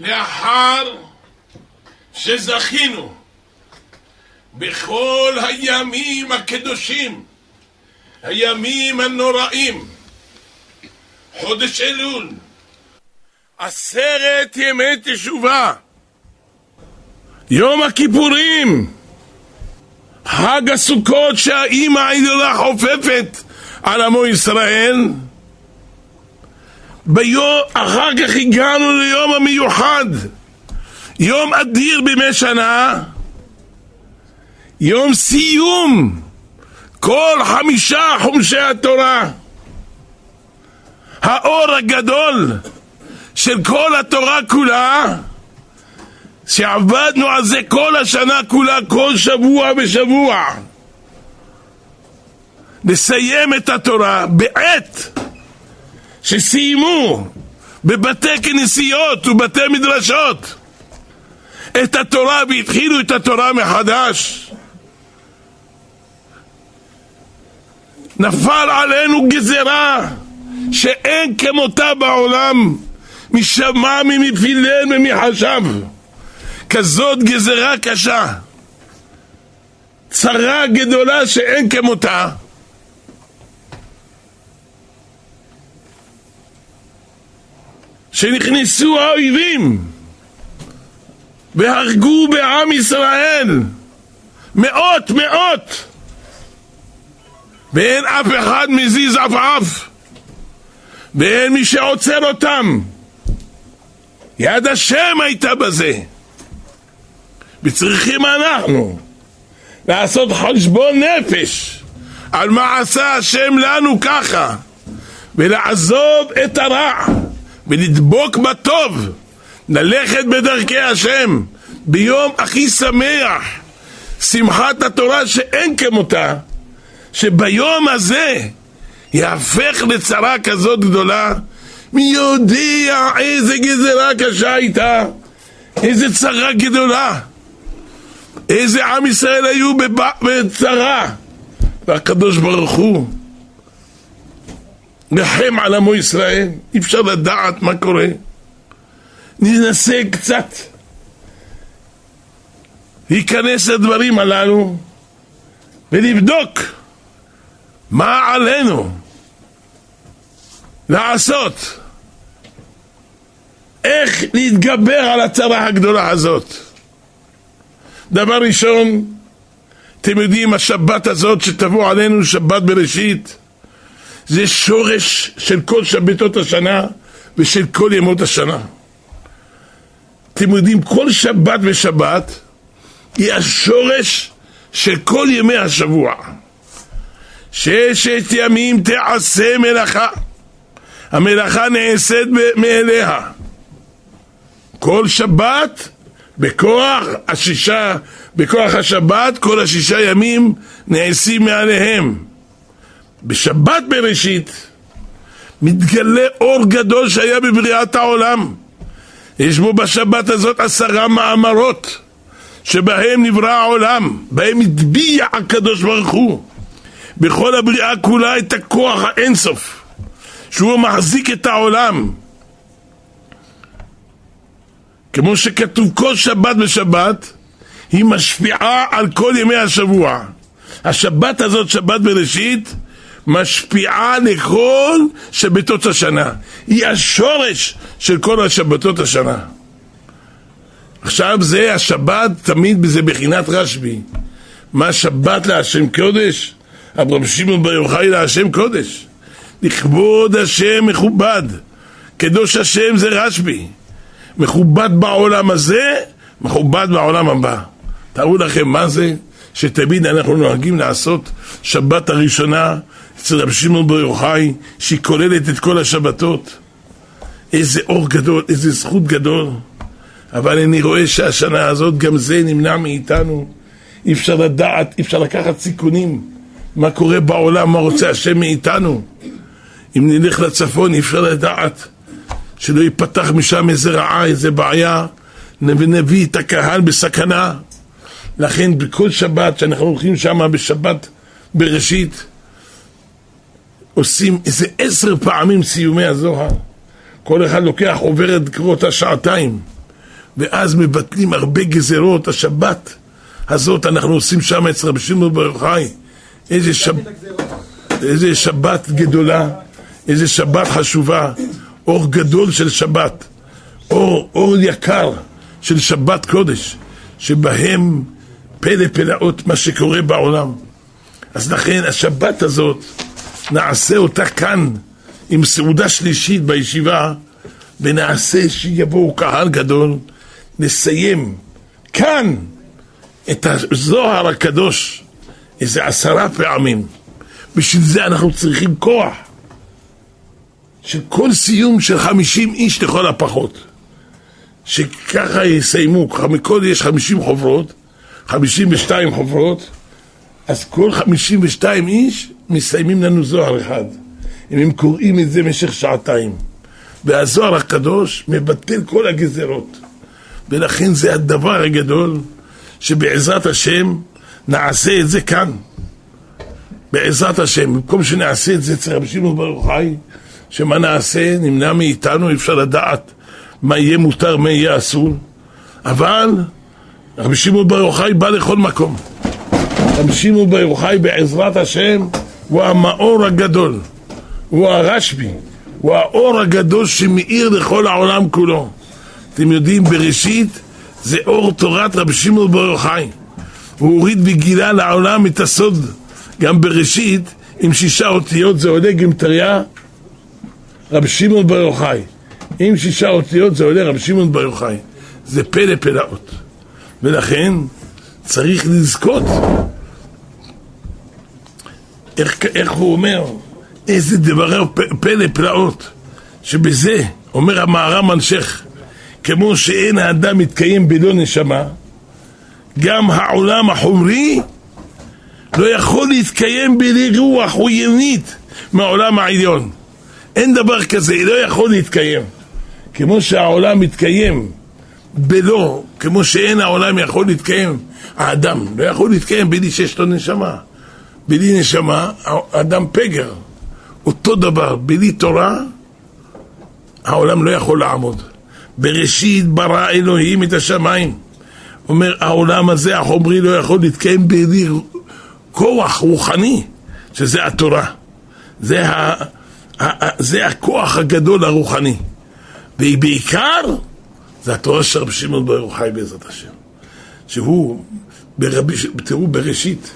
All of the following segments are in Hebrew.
לאחר שזכינו בכל הימים הקדושים, הימים הנוראים, חודש אלול, עשרת ימי תשובה, יום הכיפורים, חג הסוכות שהאימא העליונה חופפת על עמו ישראל, ביום, אחר כך הגענו ליום המיוחד, יום אדיר בימי שנה, יום סיום. כל חמישה חומשי התורה, האור הגדול של כל התורה כולה, שעבדנו על זה כל השנה כולה, כל שבוע ושבוע. לסיים את התורה בעת שסיימו בבתי כנסיות ובתי מדרשות את התורה והתחילו את התורה מחדש. נפל עלינו גזרה שאין כמותה בעולם משמע ממפילל ומחשב. כזאת גזרה קשה. צרה גדולה שאין כמותה שנכנסו האויבים והרגו בעם ישראל. מאות מאות. ואין אף אחד מזיז עפעף ואין מי שעוצר אותם. יד השם הייתה בזה. וצריכים אנחנו לעשות חשבון נפש על מה עשה השם לנו ככה ולעזוב את הרע ולדבוק בטוב, ללכת בדרכי השם ביום הכי שמח, שמחת התורה שאין כמותה, שביום הזה יהפך לצרה כזאת גדולה, מי יודע איזה גזרה קשה הייתה, איזה צרה גדולה, איזה עם ישראל היו בצרה, והקדוש ברוך הוא רחם על עמו ישראל, אי אפשר לדעת מה קורה. ננסה קצת להיכנס לדברים הללו ולבדוק מה עלינו לעשות, איך להתגבר על הצרה הגדולה הזאת. דבר ראשון, אתם יודעים, השבת הזאת שתבוא עלינו, שבת בראשית, זה שורש של כל שבתות השנה ושל כל ימות השנה. אתם יודעים, כל שבת ושבת היא השורש של כל ימי השבוע. ששת ימים תעשה מלאכה, המלאכה נעשית מאליה. כל שבת בכוח השישה, בכוח השבת, כל השישה ימים נעשים מעליהם. בשבת בראשית מתגלה אור גדול שהיה בבריאת העולם. יש בו בשבת הזאת עשרה מאמרות שבהם נברא העולם, בהם הטביע הקדוש ברוך הוא. בכל הבריאה כולה את הכוח האינסוף שהוא מחזיק את העולם. כמו שכתוב כל שבת ושבת היא משפיעה על כל ימי השבוע. השבת הזאת, שבת בראשית, משפיעה לכל שבתות השנה. היא השורש של כל השבתות השנה. עכשיו זה השבת, תמיד זה בחינת רשב"י. מה שבת להשם קודש? אברהם שמעון בר יוחאי להשם קודש. לכבוד השם מכובד. קדוש השם זה רשב"י. מכובד בעולם הזה, מכובד בעולם הבא. תארו לכם מה זה שתמיד אנחנו נוהגים לעשות שבת הראשונה אצל רב שמעון בר יוחאי, שהיא כוללת את כל השבתות. איזה אור גדול, איזה זכות גדול. אבל אני רואה שהשנה הזאת גם זה נמנע מאיתנו. אי אפשר לדעת, אי אפשר לקחת סיכונים. מה קורה בעולם, מה רוצה השם מאיתנו. אם נלך לצפון אי אפשר לדעת שלא ייפתח משם איזה רעה, איזה בעיה, ונביא את הקהל בסכנה. לכן בכל שבת, שאנחנו הולכים שם בשבת בראשית, עושים איזה עשר פעמים סיומי הזוהר. כל אחד לוקח, עובר את קרוא אותה שעתיים. ואז מבטלים הרבה גזרות, השבת הזאת אנחנו עושים שם אצל רבי שמעון בר יוחאי. איזה, שב... איזה שבת גדולה, איזה שבת חשובה, אור גדול של שבת, אור, אור יקר של שבת קודש, שבהם פלא פלאות מה שקורה בעולם. אז לכן השבת הזאת, נעשה אותה כאן עם סעודה שלישית בישיבה, ונעשה שיבואו קהל גדול, נסיים כאן את הזוהר הקדוש איזה עשרה פעמים. בשביל זה אנחנו צריכים כוח. של כל סיום של חמישים איש לכל הפחות. שככה יסיימו, מכל יש חמישים חוברות, חמישים ושתיים חוברות, אז כל חמישים ושתיים איש מסיימים לנו זוהר אחד. אם הם קוראים את זה במשך שעתיים. והזוהר הקדוש מבטל כל הגזרות. ולכן זה הדבר הגדול שבעזרת השם נעשה את זה כאן. בעזרת השם, במקום שנעשה את זה אצל רבי שמעון ברוך חי, שמה נעשה, נמנע מאיתנו, אי אפשר לדעת מה יהיה מותר, מה יהיה אסור, אבל רבי שמעון בר יוחאי בא לכל מקום. רבי שמעון בר יוחאי בעזרת השם הוא המאור הגדול, הוא הרשב"י, הוא האור הגדול שמאיר לכל העולם כולו. אתם יודעים, בראשית זה אור תורת רבי שמעון בר יוחאי. הוא הוריד וגילה לעולם את הסוד. גם בראשית, עם שישה אותיות זה עולה גמטריה רבי שמעון בר יוחאי. עם שישה אותיות זה עולה רבי שמעון בר יוחאי. זה פלא פלאות. ולכן צריך לזכות. איך, איך הוא אומר? איזה דברי פלא פלאות. שבזה, אומר המהר"ם אנשך, כמו שאין האדם מתקיים בלא נשמה, גם העולם החומרי לא יכול להתקיים בלי רוח עויינית מהעולם העליון. אין דבר כזה, לא יכול להתקיים. כמו שהעולם מתקיים בלא, כמו שאין העולם יכול להתקיים, האדם לא יכול להתקיים בלי שיש לו נשמה. בלי נשמה, האדם פגר. אותו דבר, בלי תורה, העולם לא יכול לעמוד. בראשית ברא אלוהים את השמיים. אומר, העולם הזה, החומרי, לא יכול להתקיים בלי כוח רוחני, שזה התורה. זה, ה, ה, ה, זה הכוח הגדול הרוחני. ובעיקר, זה התורה של רבי שמעון בר יוחאי בעזרת השם. שהוא, ברבי, תראו בראשית,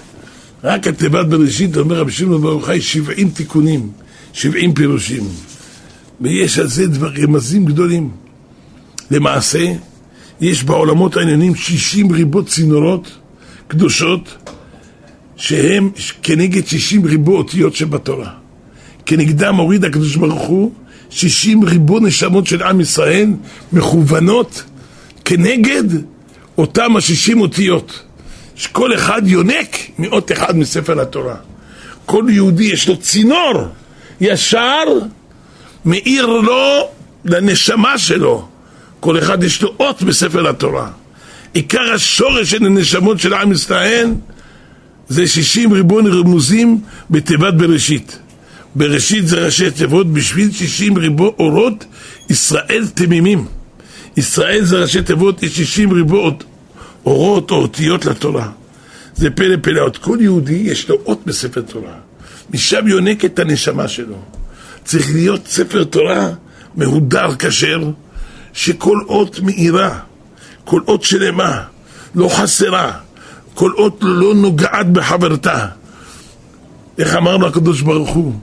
רק התיבת בראשית, אומר רבי שמעון בר יוחאי, 70 תיקונים, 70 פירושים. ויש על זה דבר, רמזים גדולים. למעשה, יש בעולמות העניינים 60 ריבות צינורות קדושות שהם כנגד 60 ריבו אותיות שבתורה. כנגדם הוריד הקדוש ברוך הוא 60 ריבו נשמות של עם ישראל מכוונות כנגד אותם ה-60 אותיות. שכל אחד יונק מאות אחד מספר התורה. כל יהודי יש לו צינור ישר מאיר לו לנשמה שלו. כל אחד יש לו אות בספר התורה. עיקר השורש של הנשמות של עם ישראל זה שישים ריבון רמוזים בתיבת בראשית. בראשית זה ראשי תיבות בשביל שישים ריבו אורות ישראל תמימים. ישראל זה ראשי תיבות, יש שישים ריבו אורות או אותיות לתורה. זה פלא פלאות. כל יהודי יש לו אות בספר תורה. משם יונק את הנשמה שלו. צריך להיות ספר תורה מהודר כשר, שכל אות מאירה, כל אות שלמה, לא חסרה, כל אות לא נוגעת בחברתה. איך אמרנו הקדוש ברוך הוא?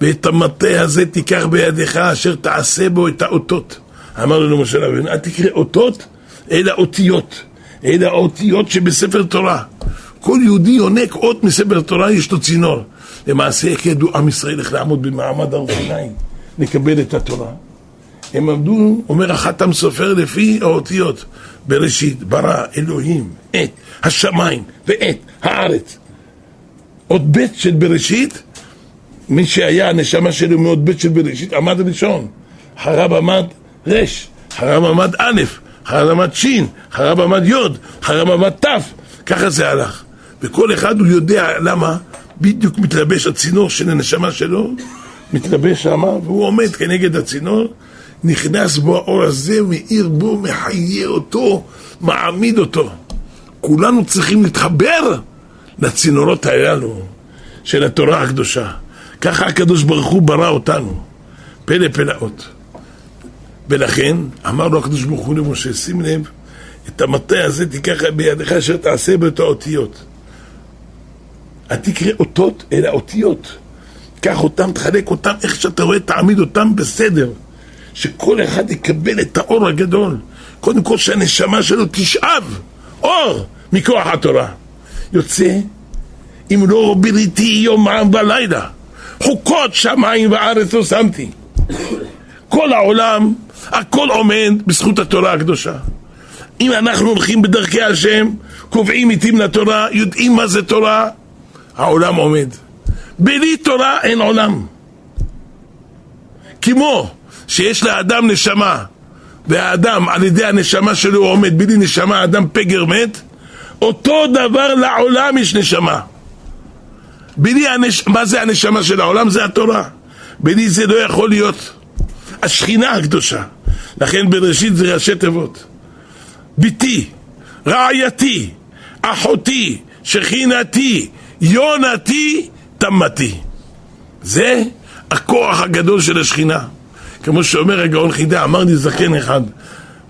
ואת המטה הזה תיקח בידיך אשר תעשה בו את האותות. אמר לנו משה רבינו, אל תקרא אותות, אלא אותיות. אלה האותיות שבספר תורה. כל יהודי יונק אות מספר תורה, יש לו צינור. למעשה, איך ידעו עם ישראל איך לעמוד במעמד הר סיני, לקבל את התורה? הם עמדו, אומר החתם סופר לפי האותיות, בראשית ברא אלוהים את השמיים ואת הארץ. עוד ב' של בראשית, מי שהיה הנשמה שלו מעוד ב' של בראשית עמד ראשון, אחריו עמד ר', אחריו עמד א', אחריו עמד ש', אחריו עמד י', אחריו עמד ת', ככה זה הלך. וכל אחד הוא יודע למה בדיוק מתלבש הצינור של הנשמה שלו, מתלבש שמה, והוא עומד כנגד הצינור, נכנס בו האור הזה, מאיר בו, מחיה אותו, מעמיד אותו. כולנו צריכים להתחבר לצינורות הללו של התורה הקדושה. ככה הקדוש ברוך הוא ברא אותנו. פלא פלאות. ולכן אמר לו הקדוש ברוך הוא למשה, שים לב, את המטה הזה תיקח בידך אשר תעשה בו את האותיות. אל תקרא אותות, אלא אותיות. קח אותם, תחלק אותם, איך שאתה רואה, תעמיד אותם בסדר. שכל אחד יקבל את האור הגדול. קודם כל שהנשמה שלו תשאב אור מכוח התורה. יוצא, אם לא בריתי יומם ולילה, חוקות שמיים וארץ לא שמתי. כל העולם, הכל עומד בזכות התורה הקדושה. אם אנחנו הולכים בדרכי השם, קובעים עיתים לתורה, יודעים מה זה תורה, העולם עומד. בלי תורה אין עולם. כמו שיש לאדם נשמה, והאדם על ידי הנשמה שלו עומד, בלי נשמה אדם פגר מת, אותו דבר לעולם יש נשמה. בלי הנש... מה זה הנשמה של העולם? זה התורה. בלי זה לא יכול להיות. השכינה הקדושה. לכן בראשית זה ראשי תיבות. ביתי, רעייתי, אחותי, שכינתי, יונתי, תמתי. זה הכוח הגדול של השכינה. כמו שאומר הגאון חידה, אמר לי זקן אחד,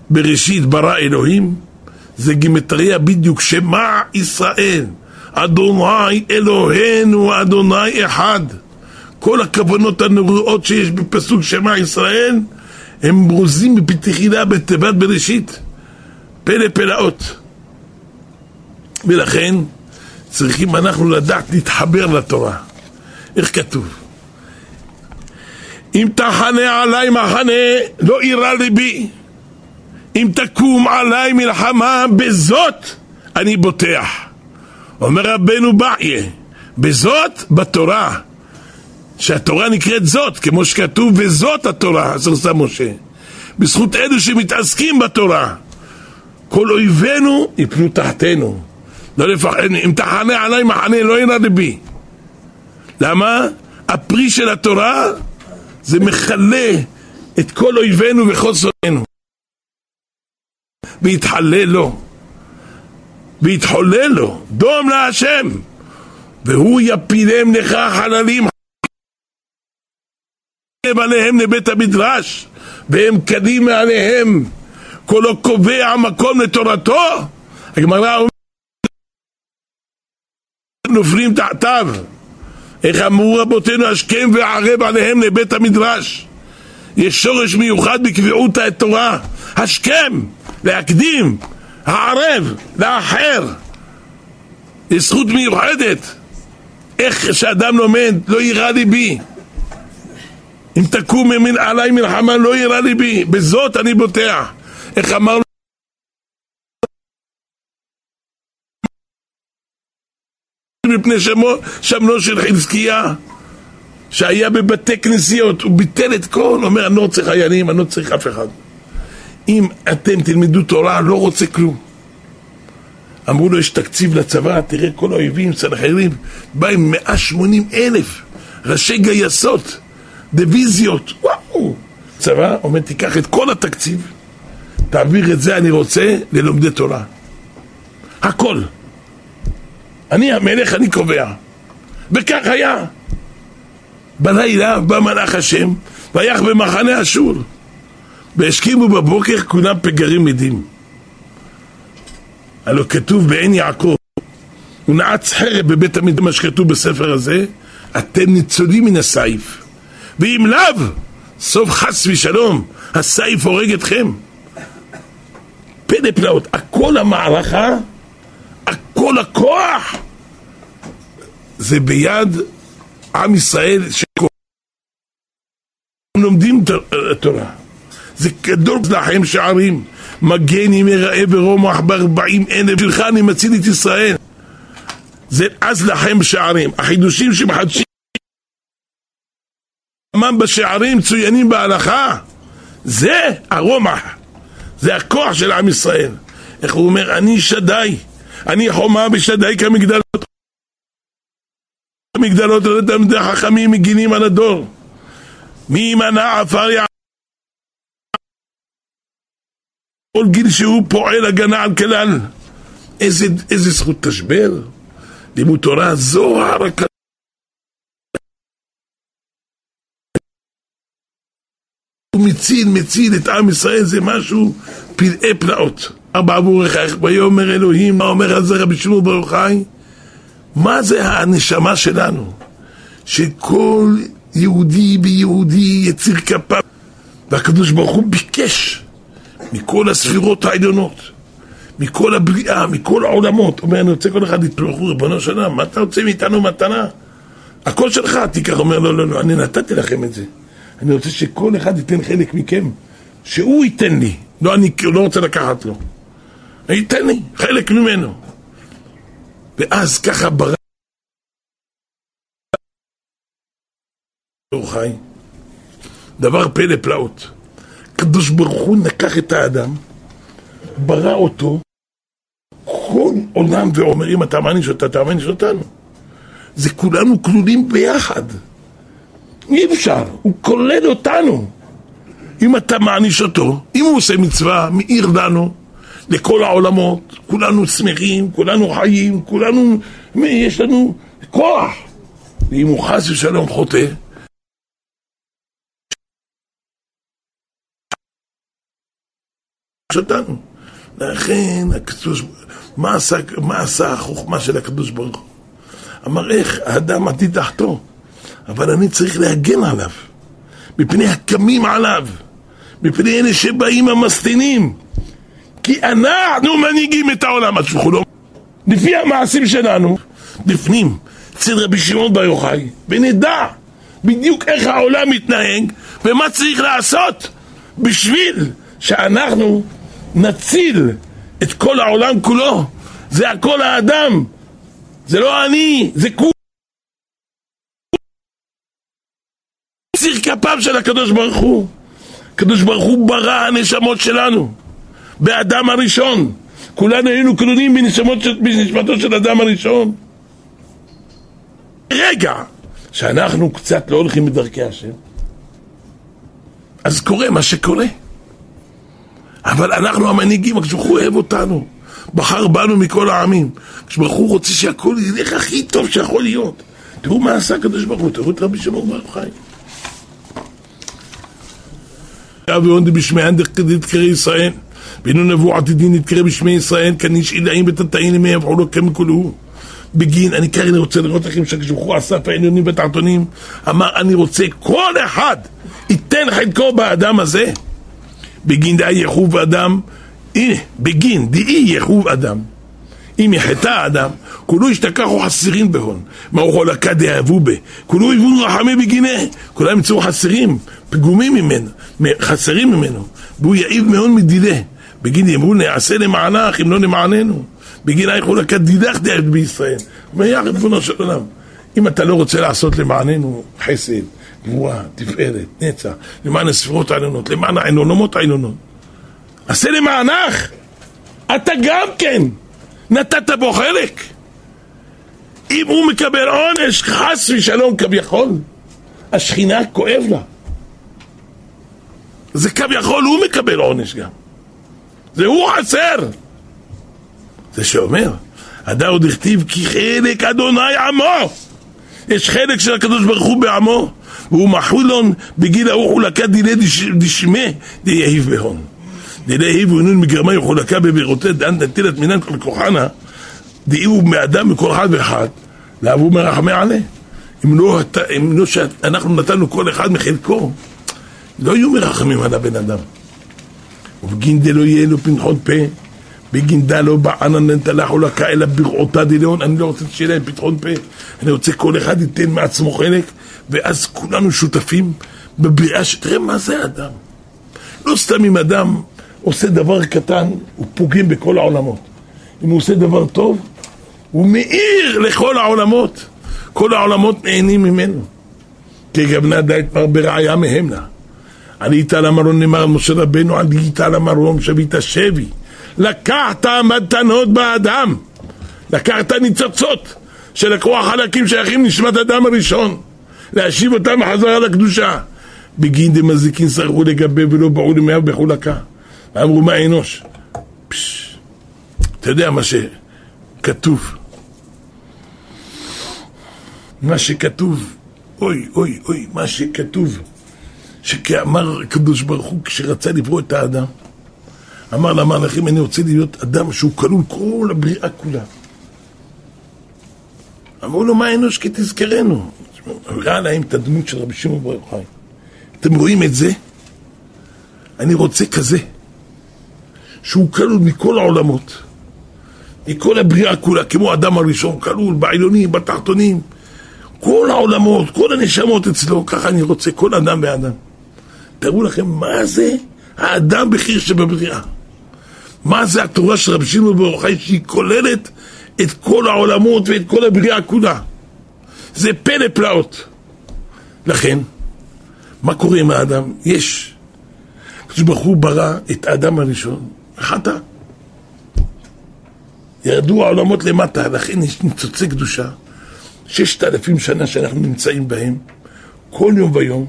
בראשית ברא אלוהים, זה גימטריה בדיוק, שמע ישראל, אדוני אלוהינו, אדוני אחד. כל הכוונות הנבואות שיש בפסוק שמע ישראל, הם ברוזים בפתחילה בתיבת בראשית. פלא פלאות. ולכן צריכים אנחנו לדעת להתחבר לתורה. איך כתוב? אם תחנה עליי מחנה, לא אירע ליבי. אם תקום עליי מלחמה, בזאת אני בוטח. אומר רבנו בעיה, בזאת בתורה, שהתורה נקראת זאת, כמו שכתוב, וזאת התורה, אז עשה משה. בזכות אלו שמתעסקים בתורה. כל אויבינו יפלו תחתנו. לא לפחד, אם תחנה עליי מחנה, לא ירא ליבי. למה? הפרי של התורה זה מכלה את כל אויבינו וחוסרנו. ויתחלל לו, ויתחולל לו, דום להשם, והוא יפילם לך חללים עליהם לבית המדרש, והם קדים מעליהם, כולו קובע מקום לתורתו. הגמרא אומרת, נופלים תחתיו. איך אמרו רבותינו השכם וערב עליהם לבית המדרש. יש שורש מיוחד בקביעות התורה. השכם, להקדים, הערב, לאחר. יש זכות מיוחדת. איך שאדם לומד, לא יירא ליבי אם תקום עליי מלחמה לא יירא ליבי בזאת אני בוטח איך אמר מפני שמו, שמנו של חזקיה שהיה בבתי כנסיות, הוא ביטל את כל, אומר אני לא רוצה חיילים, אני לא צריך אף אחד. אם אתם תלמדו תורה, לא רוצה כלום. אמרו לו יש תקציב לצבא, תראה כל האויבים, סנחרים, בא עם 180 אלף ראשי גייסות, דיוויזיות, וואו. צבא אומר תיקח את כל התקציב, תעביר את זה אני רוצה ללומדי תורה. הכל. אני המלך, אני קובע. וכך היה. בלילה בא מלאך השם, ויח במחנה אשור. והשכימו בבוקר כולם פגרים מדים. הלא כתוב בעין יעקב, הוא נעץ חרב בבית המדרש, מה שכתוב בספר הזה, אתם ניצולים מן הסייף. ואם לאו, סוף חס ושלום, הסייף הורג אתכם. פלא פלאות, הכל המערכה כל הכוח זה ביד עם ישראל שהם לומדים תורה. זה גדול לכם שערים, מגן ימי רעב ורומח בארבעים אלף שלך אני מציל את ישראל. זה אז לכם שערים. החידושים שמחדשים בשערים מצוינים בהלכה זה הרומח, זה הכוח של עם ישראל. איך הוא אומר? אני שדי אני חומה בשדי כמגדלות. המגדלות לתלמידי חכמים מגינים על הדור. מי ימנע עפר כל גיל שהוא פועל הגנה על כלל. איזה, איזה זכות תשבר? לימוד תורה, זוהר, הוא מציל, מציל את עם ישראל, זה משהו פלאי פלאות. ארבע עבורך, איך ויאמר אלוהים, מה אומר על זה רבי שמעון ברוך חי? מה זה הנשמה שלנו? שכל יהודי ויהודי יציר כפיו והקדוש ברוך הוא ביקש מכל הספירות העליונות, מכל הבריאה, מכל העולמות. אומר, אני רוצה כל אחד להתפלחו, ריבונו של עולם, מה אתה רוצה מאיתנו מתנה? הכל שלך, תיקח. אומר, לא, לא, לא, אני נתתי לכם את זה. אני רוצה שכל אחד ייתן חלק מכם, שהוא ייתן לי, לא אני לא רוצה לקחת לו. ייתן לי חלק ממנו. ואז ככה ברא חי. דבר פלא פלאות. הקדוש ברוך הוא לקח את האדם, ברא אותו, כל עולם ואומר, אם אתה מעניש אותה, אתה מעניש אותנו. זה כולנו כלולים ביחד. אי אפשר, הוא כולל אותנו. אם אתה מעניש אותו, אם הוא עושה מצווה, מאיר לנו, לכל העולמות, כולנו שמחים, כולנו חיים, כולנו, יש לנו כוח. ואם הוא חס ושלום חוטא, אותנו. לכן, הקדוש, מה עשה, מה עשה החוכמה של הקדוש ברוך הוא? אמר איך, האדם עתיד תחתו, אבל אני צריך להגן עליו, מפני הקמים עליו, מפני אלה שבאים המסטינים, כי אנחנו מנהיגים את העולם, השבחו לא... לפי המעשים שלנו, בפנים, אצל רבי שמעון בר יוחאי, ונדע בדיוק איך העולם מתנהג ומה צריך לעשות בשביל שאנחנו נציל את כל העולם כולו. זה הכל האדם, זה לא אני, זה כול. כפיו של הקדוש ברוך הוא. הקדוש ברוך הוא ברא הנשמות שלנו, באדם הראשון. כולנו היינו כלולים בנשמתו של אדם הראשון. רגע שאנחנו קצת לא הולכים בדרכי השם, אז קורה מה שקורה. אבל אנחנו המנהיגים, הקדוש ברוך הוא אוהב אותנו, בחר בנו מכל העמים. הקדוש ברוך הוא רוצה שהכל ילך הכי טוב שיכול להיות. תראו מה עשה הקדוש ברוך הוא, תראו את רבי שמעון בר חי. ואון דבשמיען דתקרא ישראל, ואינו נבוא עתידין נתקרא בשמי ישראל, כניש עילאים ותתאים למי יבחו לו כמכולהו. בגין, אני כרגע רוצה לראות לכם שהקדוש את העליונים והתחתונים, אמר אני רוצה כל אחד ייתן חלקו באדם הזה בגין דאי יחוב אדם, הנה, בגין דאי יחוב אדם. אם יחטא האדם, כולו ישתכחו חסרים בהון. מהו חולקה דאהבו בה. כולו יבון רחמי בגינה. כולם ימצאו חסרים, פגומים ממנו, חסרים ממנו. והוא יעיב מאוד מדילה. בגין יאמרו נעשה למענך אם לא למעננו. בגין אי חולקה דידך דאהב בישראל. אומר יחד ריבונו של עולם. אם אתה לא רוצה לעשות למעננו חסד, גבורה, תפארת, נצח, למען הספירות העליונות, למען העליונות העליונות. עשה למענך, אתה גם כן נתת בו חלק. אם הוא מקבל עונש, חס ושלום כביכול, השכינה כואב לה. זה כביכול הוא מקבל עונש גם. זה הוא חסר. זה שאומר, הדר עוד הכתיב כי חלק אדוני עמו. יש חלק של הקדוש ברוך הוא בעמו. והוא מחולון בגיל ההוא חולקה דילי דשמי דיהיב בהון. דילי היב ונון מגרמי חולקה בבירותי דן נטילת מינן כל כוחנה דאיהו מאדם מכל אחד ואחד לאבו מרחמי עליה. אם לא, אם לא שאנחנו נתנו כל אחד מחלקו, לא יהיו מרחמים על הבן אדם. ובגין דלא יהיה לו פנחות פה, בגין דלא בענן נטלה חולקה אלא ברעותה דליון, אני לא רוצה שיהיה להם פתחון פה, אני רוצה כל אחד ייתן מעצמו חלק ואז כולנו שותפים בבריאה, שתראה מה זה אדם. לא סתם אם אדם עושה דבר קטן, הוא פוגם בכל העולמות. אם הוא עושה דבר טוב, הוא מאיר לכל העולמות. כל העולמות נהנים ממנו. כגבנה דית פר ברעיה מהם לה. עלית על המרון נאמר על משה רבנו, עלית על המרון שבית שבי. לקחת מתנות באדם. לקחת ניצוצות שלקחו החלקים שייכים נשמת אדם הראשון. להשיב אותם בחזרה לקדושה. בגין דמזיקין סרחו לגבי ולא באו למאה בחולקה. אמרו מה אנוש? פש, אתה יודע מה שכתוב, מה שכתוב, אוי אוי אוי, מה שכתוב, שכאמר הקדוש ברוך הוא כשרצה לברוא את האדם, אמר למלאכים אני רוצה להיות אדם שהוא כלול כל הבריאה כולה. אמרו לו מה אנוש כי תזכרנו. ראה להם את הדמות של רבי שמעון בר יוחאי. אתם רואים את זה? אני רוצה כזה, שהוא כלול מכל העולמות, מכל הבריאה כולה, כמו האדם הראשון, כלול בעליונים, בתחתונים, כל העולמות, כל הנשמות אצלו, ככה אני רוצה, כל אדם ואדם. תראו לכם מה זה האדם בחיר שבבריאה. מה זה התורה של רבי שמעון בר יוחאי שהיא כוללת את כל העולמות ואת כל הבריאה כולה. זה פלא פלאות. לכן, מה קורה עם האדם? יש. הקדוש ברוך הוא ברא את האדם הראשון, חטא. ירדו העולמות למטה, לכן יש ניצוצי קדושה. ששת אלפים שנה שאנחנו נמצאים בהם, כל יום ויום,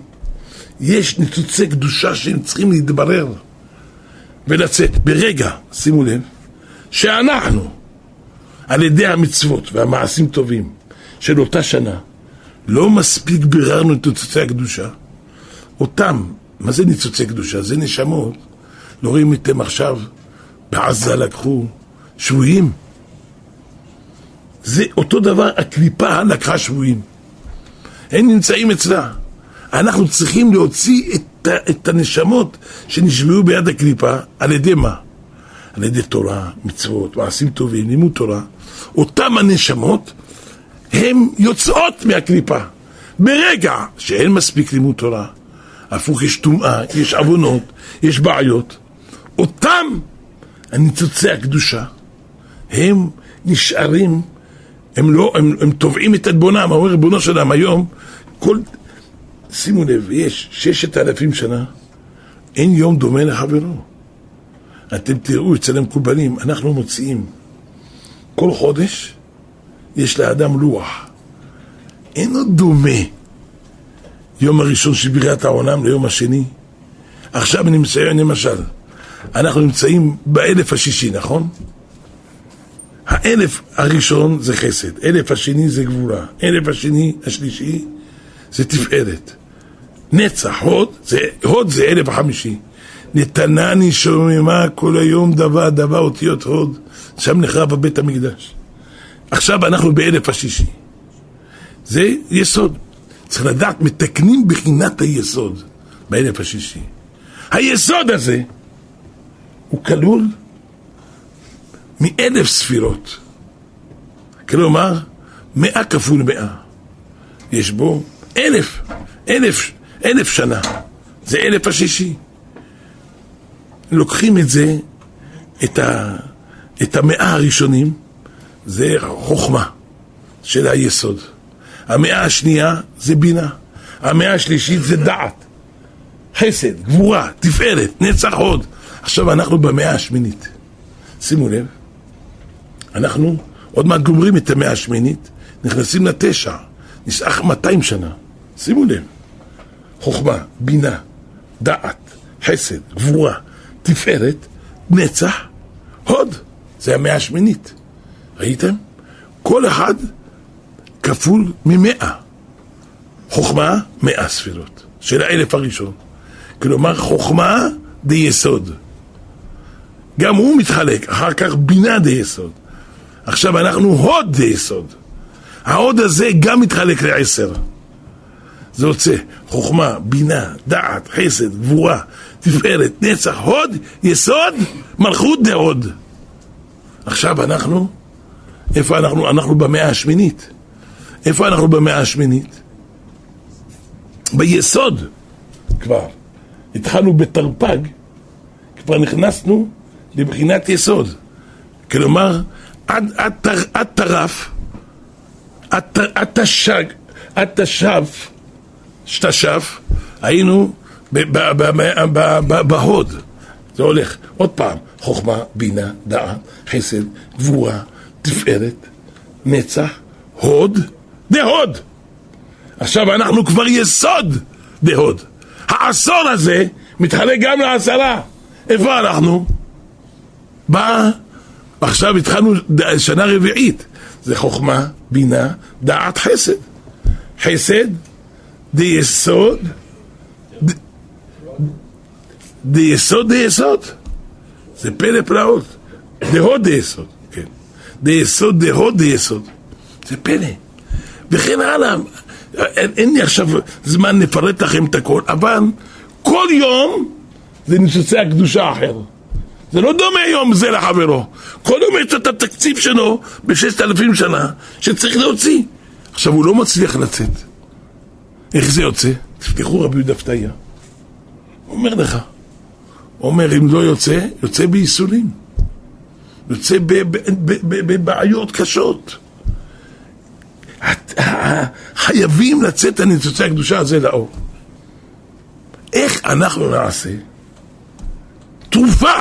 יש ניצוצי קדושה שהם צריכים להתברר ולצאת. ברגע, שימו לב, שאנחנו, על ידי המצוות והמעשים טובים של אותה שנה, לא מספיק ביררנו את ניצוצי הקדושה, אותם, מה זה ניצוצי קדושה? זה נשמות. לא רואים אתם עכשיו, בעזה לקחו שבויים. זה אותו דבר, הקליפה לקחה שבויים. הם נמצאים אצלה. אנחנו צריכים להוציא את, את הנשמות שנשבעו ביד הקליפה, על ידי מה? על ידי תורה, מצוות, מעשים טובים, לימוד תורה. אותם הנשמות, הן יוצאות מהקליפה. ברגע שאין מספיק לימוד תורה, הפוך יש טומאה, יש עוונות, יש בעיות, אותם הניצוצי הקדושה, הם נשארים, הם לא, הם, הם תובעים את עלבונם, אומר ריבונו שלם היום, כל, שימו לב, יש ששת אלפים שנה, אין יום דומה לחברו. אתם תראו אצל המקובלים, אנחנו מוציאים כל חודש, יש לאדם לוח. אין עוד דומה יום הראשון של בריאת העולם ליום השני. עכשיו אני מציין למשל, אנחנו נמצאים באלף השישי, נכון? האלף הראשון זה חסד, אלף השני זה גבורה, אלף השני, השלישי זה תפארת. נצח, הוד, זה, הוד זה אלף החמישי. נתנני שוממה כל היום דבה, דבה אותיות הוד, שם נחרב בבית המקדש. עכשיו אנחנו באלף השישי. זה יסוד. צריך לדעת, מתקנים בחינת היסוד באלף השישי. היסוד הזה הוא כלול מאלף ספירות. כלומר, מאה כפול מאה. יש בו אלף, אלף, אלף שנה. זה אלף השישי. לוקחים את זה, את, ה, את המאה הראשונים, זה חוכמה של היסוד. המאה השנייה זה בינה, המאה השלישית זה דעת, חסד, גבורה, תפארת, נצח עוד. עכשיו אנחנו במאה השמינית. שימו לב, אנחנו עוד מעט גומרים את המאה השמינית, נכנסים לתשע, נשאר 200 שנה. שימו לב, חוכמה, בינה, דעת, חסד, גבורה, תפארת, נצח, הוד. זה המאה השמינית. ראיתם? כל אחד כפול ממאה. חוכמה, מאה ספירות, של האלף הראשון. כלומר, חוכמה די יסוד. גם הוא מתחלק, אחר כך בינה די יסוד. עכשיו אנחנו הוד די יסוד. ההוד הזה גם מתחלק לעשר. זה יוצא חוכמה, בינה, דעת, חסד, גבורה, תפארת, נצח, הוד, יסוד, מלכות דהוד. עכשיו אנחנו, איפה אנחנו? אנחנו במאה השמינית. איפה אנחנו במאה השמינית? ביסוד כבר. התחלנו בתרפ"ג, כבר נכנסנו לבחינת יסוד. כלומר, עד, עד, עד, טרף, עד, עד תש"ג, עד תש"ף, שתש"ף, היינו בהוד. זה הולך, עוד פעם, חוכמה, בינה, דעת, חסד, גבורה, תפארת, נצח, הוד, דהוד. עכשיו אנחנו כבר יסוד דהוד. העשור הזה מתחלק גם לעשרה. איפה אנחנו? בא, עכשיו התחלנו שנה רביעית. זה חוכמה, בינה, דעת חסד. חסד, די יסוד, די יסוד די יסוד. זה פלא פלאות. דהוד די יסוד, כן. די יסוד דהוד די יסוד. זה פלא. וכן הלאה. אין, אין לי עכשיו זמן לפרט לכם את הכל, אבל כל יום זה ניסוצי הקדושה אחר. זה לא דומה יום זה לחברו. כל יום יש את התקציב שלו בששת אלפים שנה שצריך להוציא. עכשיו הוא לא מצליח לצאת. איך זה יוצא? תפתחו רבי יהודה פתאיה. אומר לך, הוא אומר אם לא יוצא, יוצא בייסורים. יוצא בבעיות קשות. חייבים לצאת הניצוצי הקדושה הזה לאור. איך אנחנו נעשה תרופה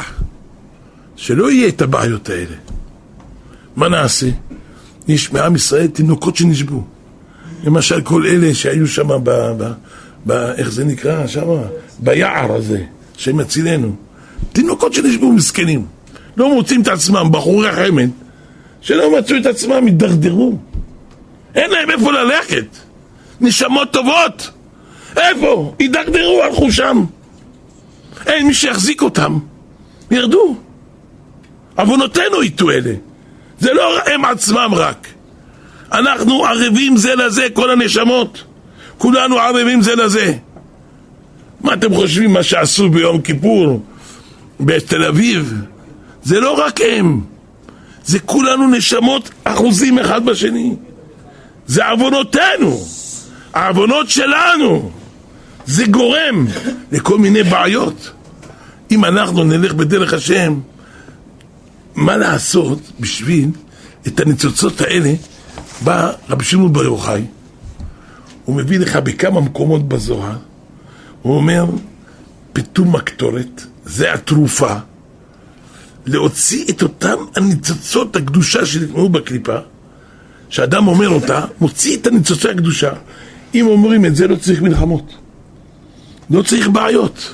שלא יהיה את הבעיות האלה? מה נעשה? יש מעם ישראל תינוקות שנשבו. למשל כל אלה שהיו שם, ב, ב, ב, איך זה נקרא שם? ביער הזה, שהם יצילנו. תינוקות שנשבו מסכנים. לא מוצאים את עצמם, בחורי חמד, שלא מצאו את עצמם, הידרדרו. אין להם איפה ללכת. נשמות טובות. איפה? הידרדרו, הלכו שם. אין מי שיחזיק אותם. ירדו. עוונותינו איתו אלה. זה לא הם עצמם רק. אנחנו ערבים זה לזה, כל הנשמות. כולנו ערבים זה לזה. מה אתם חושבים מה שעשו ביום כיפור בתל אביב? זה לא רק הם, זה כולנו נשמות אחוזים אחד בשני. זה עוונותינו, העוונות שלנו. זה גורם לכל מיני בעיות. אם אנחנו נלך בדרך השם, מה לעשות בשביל את הניצוצות האלה? בא רבי שמעון בר יוחאי, הוא מביא לך בכמה מקומות בזוהר, הוא אומר, פיתום הקטורת, זה התרופה, להוציא את אותם הניצוצות הקדושה שנטמעו בקליפה, שאדם אומר אותה, מוציא את הניצוצי הקדושה. אם אומרים את זה, לא צריך מלחמות. לא צריך בעיות.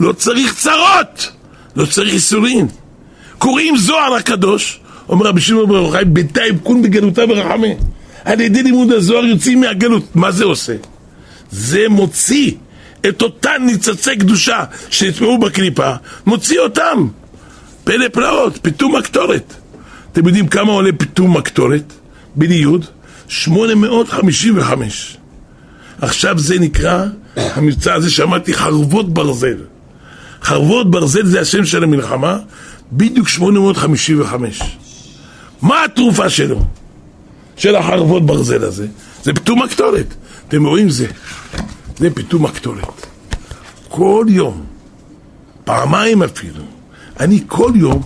לא צריך צרות. לא צריך איסורים. קוראים זוהר הקדוש, אומר רבי שמעון בר יוחאי, בינתיים כון בגלותה ורחמה. על ידי לימוד הזוהר יוצאים מהגלות. מה זה עושה? זה מוציא את אותן ניצוצי קדושה שנטמעו בקליפה, מוציא אותם. פלא פלאות, פיתום הקטורת. אתם יודעים כמה עולה פיתום הקטורת? בלי יוד? 855. עכשיו זה נקרא, המבצע הזה שאמרתי, חרבות ברזל. חרבות ברזל זה השם של המלחמה, בדיוק 855. מה התרופה שלו? של החרבות ברזל הזה? זה פיתום הקטורת. אתם רואים זה? זה פיתום הקטורת. כל יום, פעמיים אפילו, אני כל יום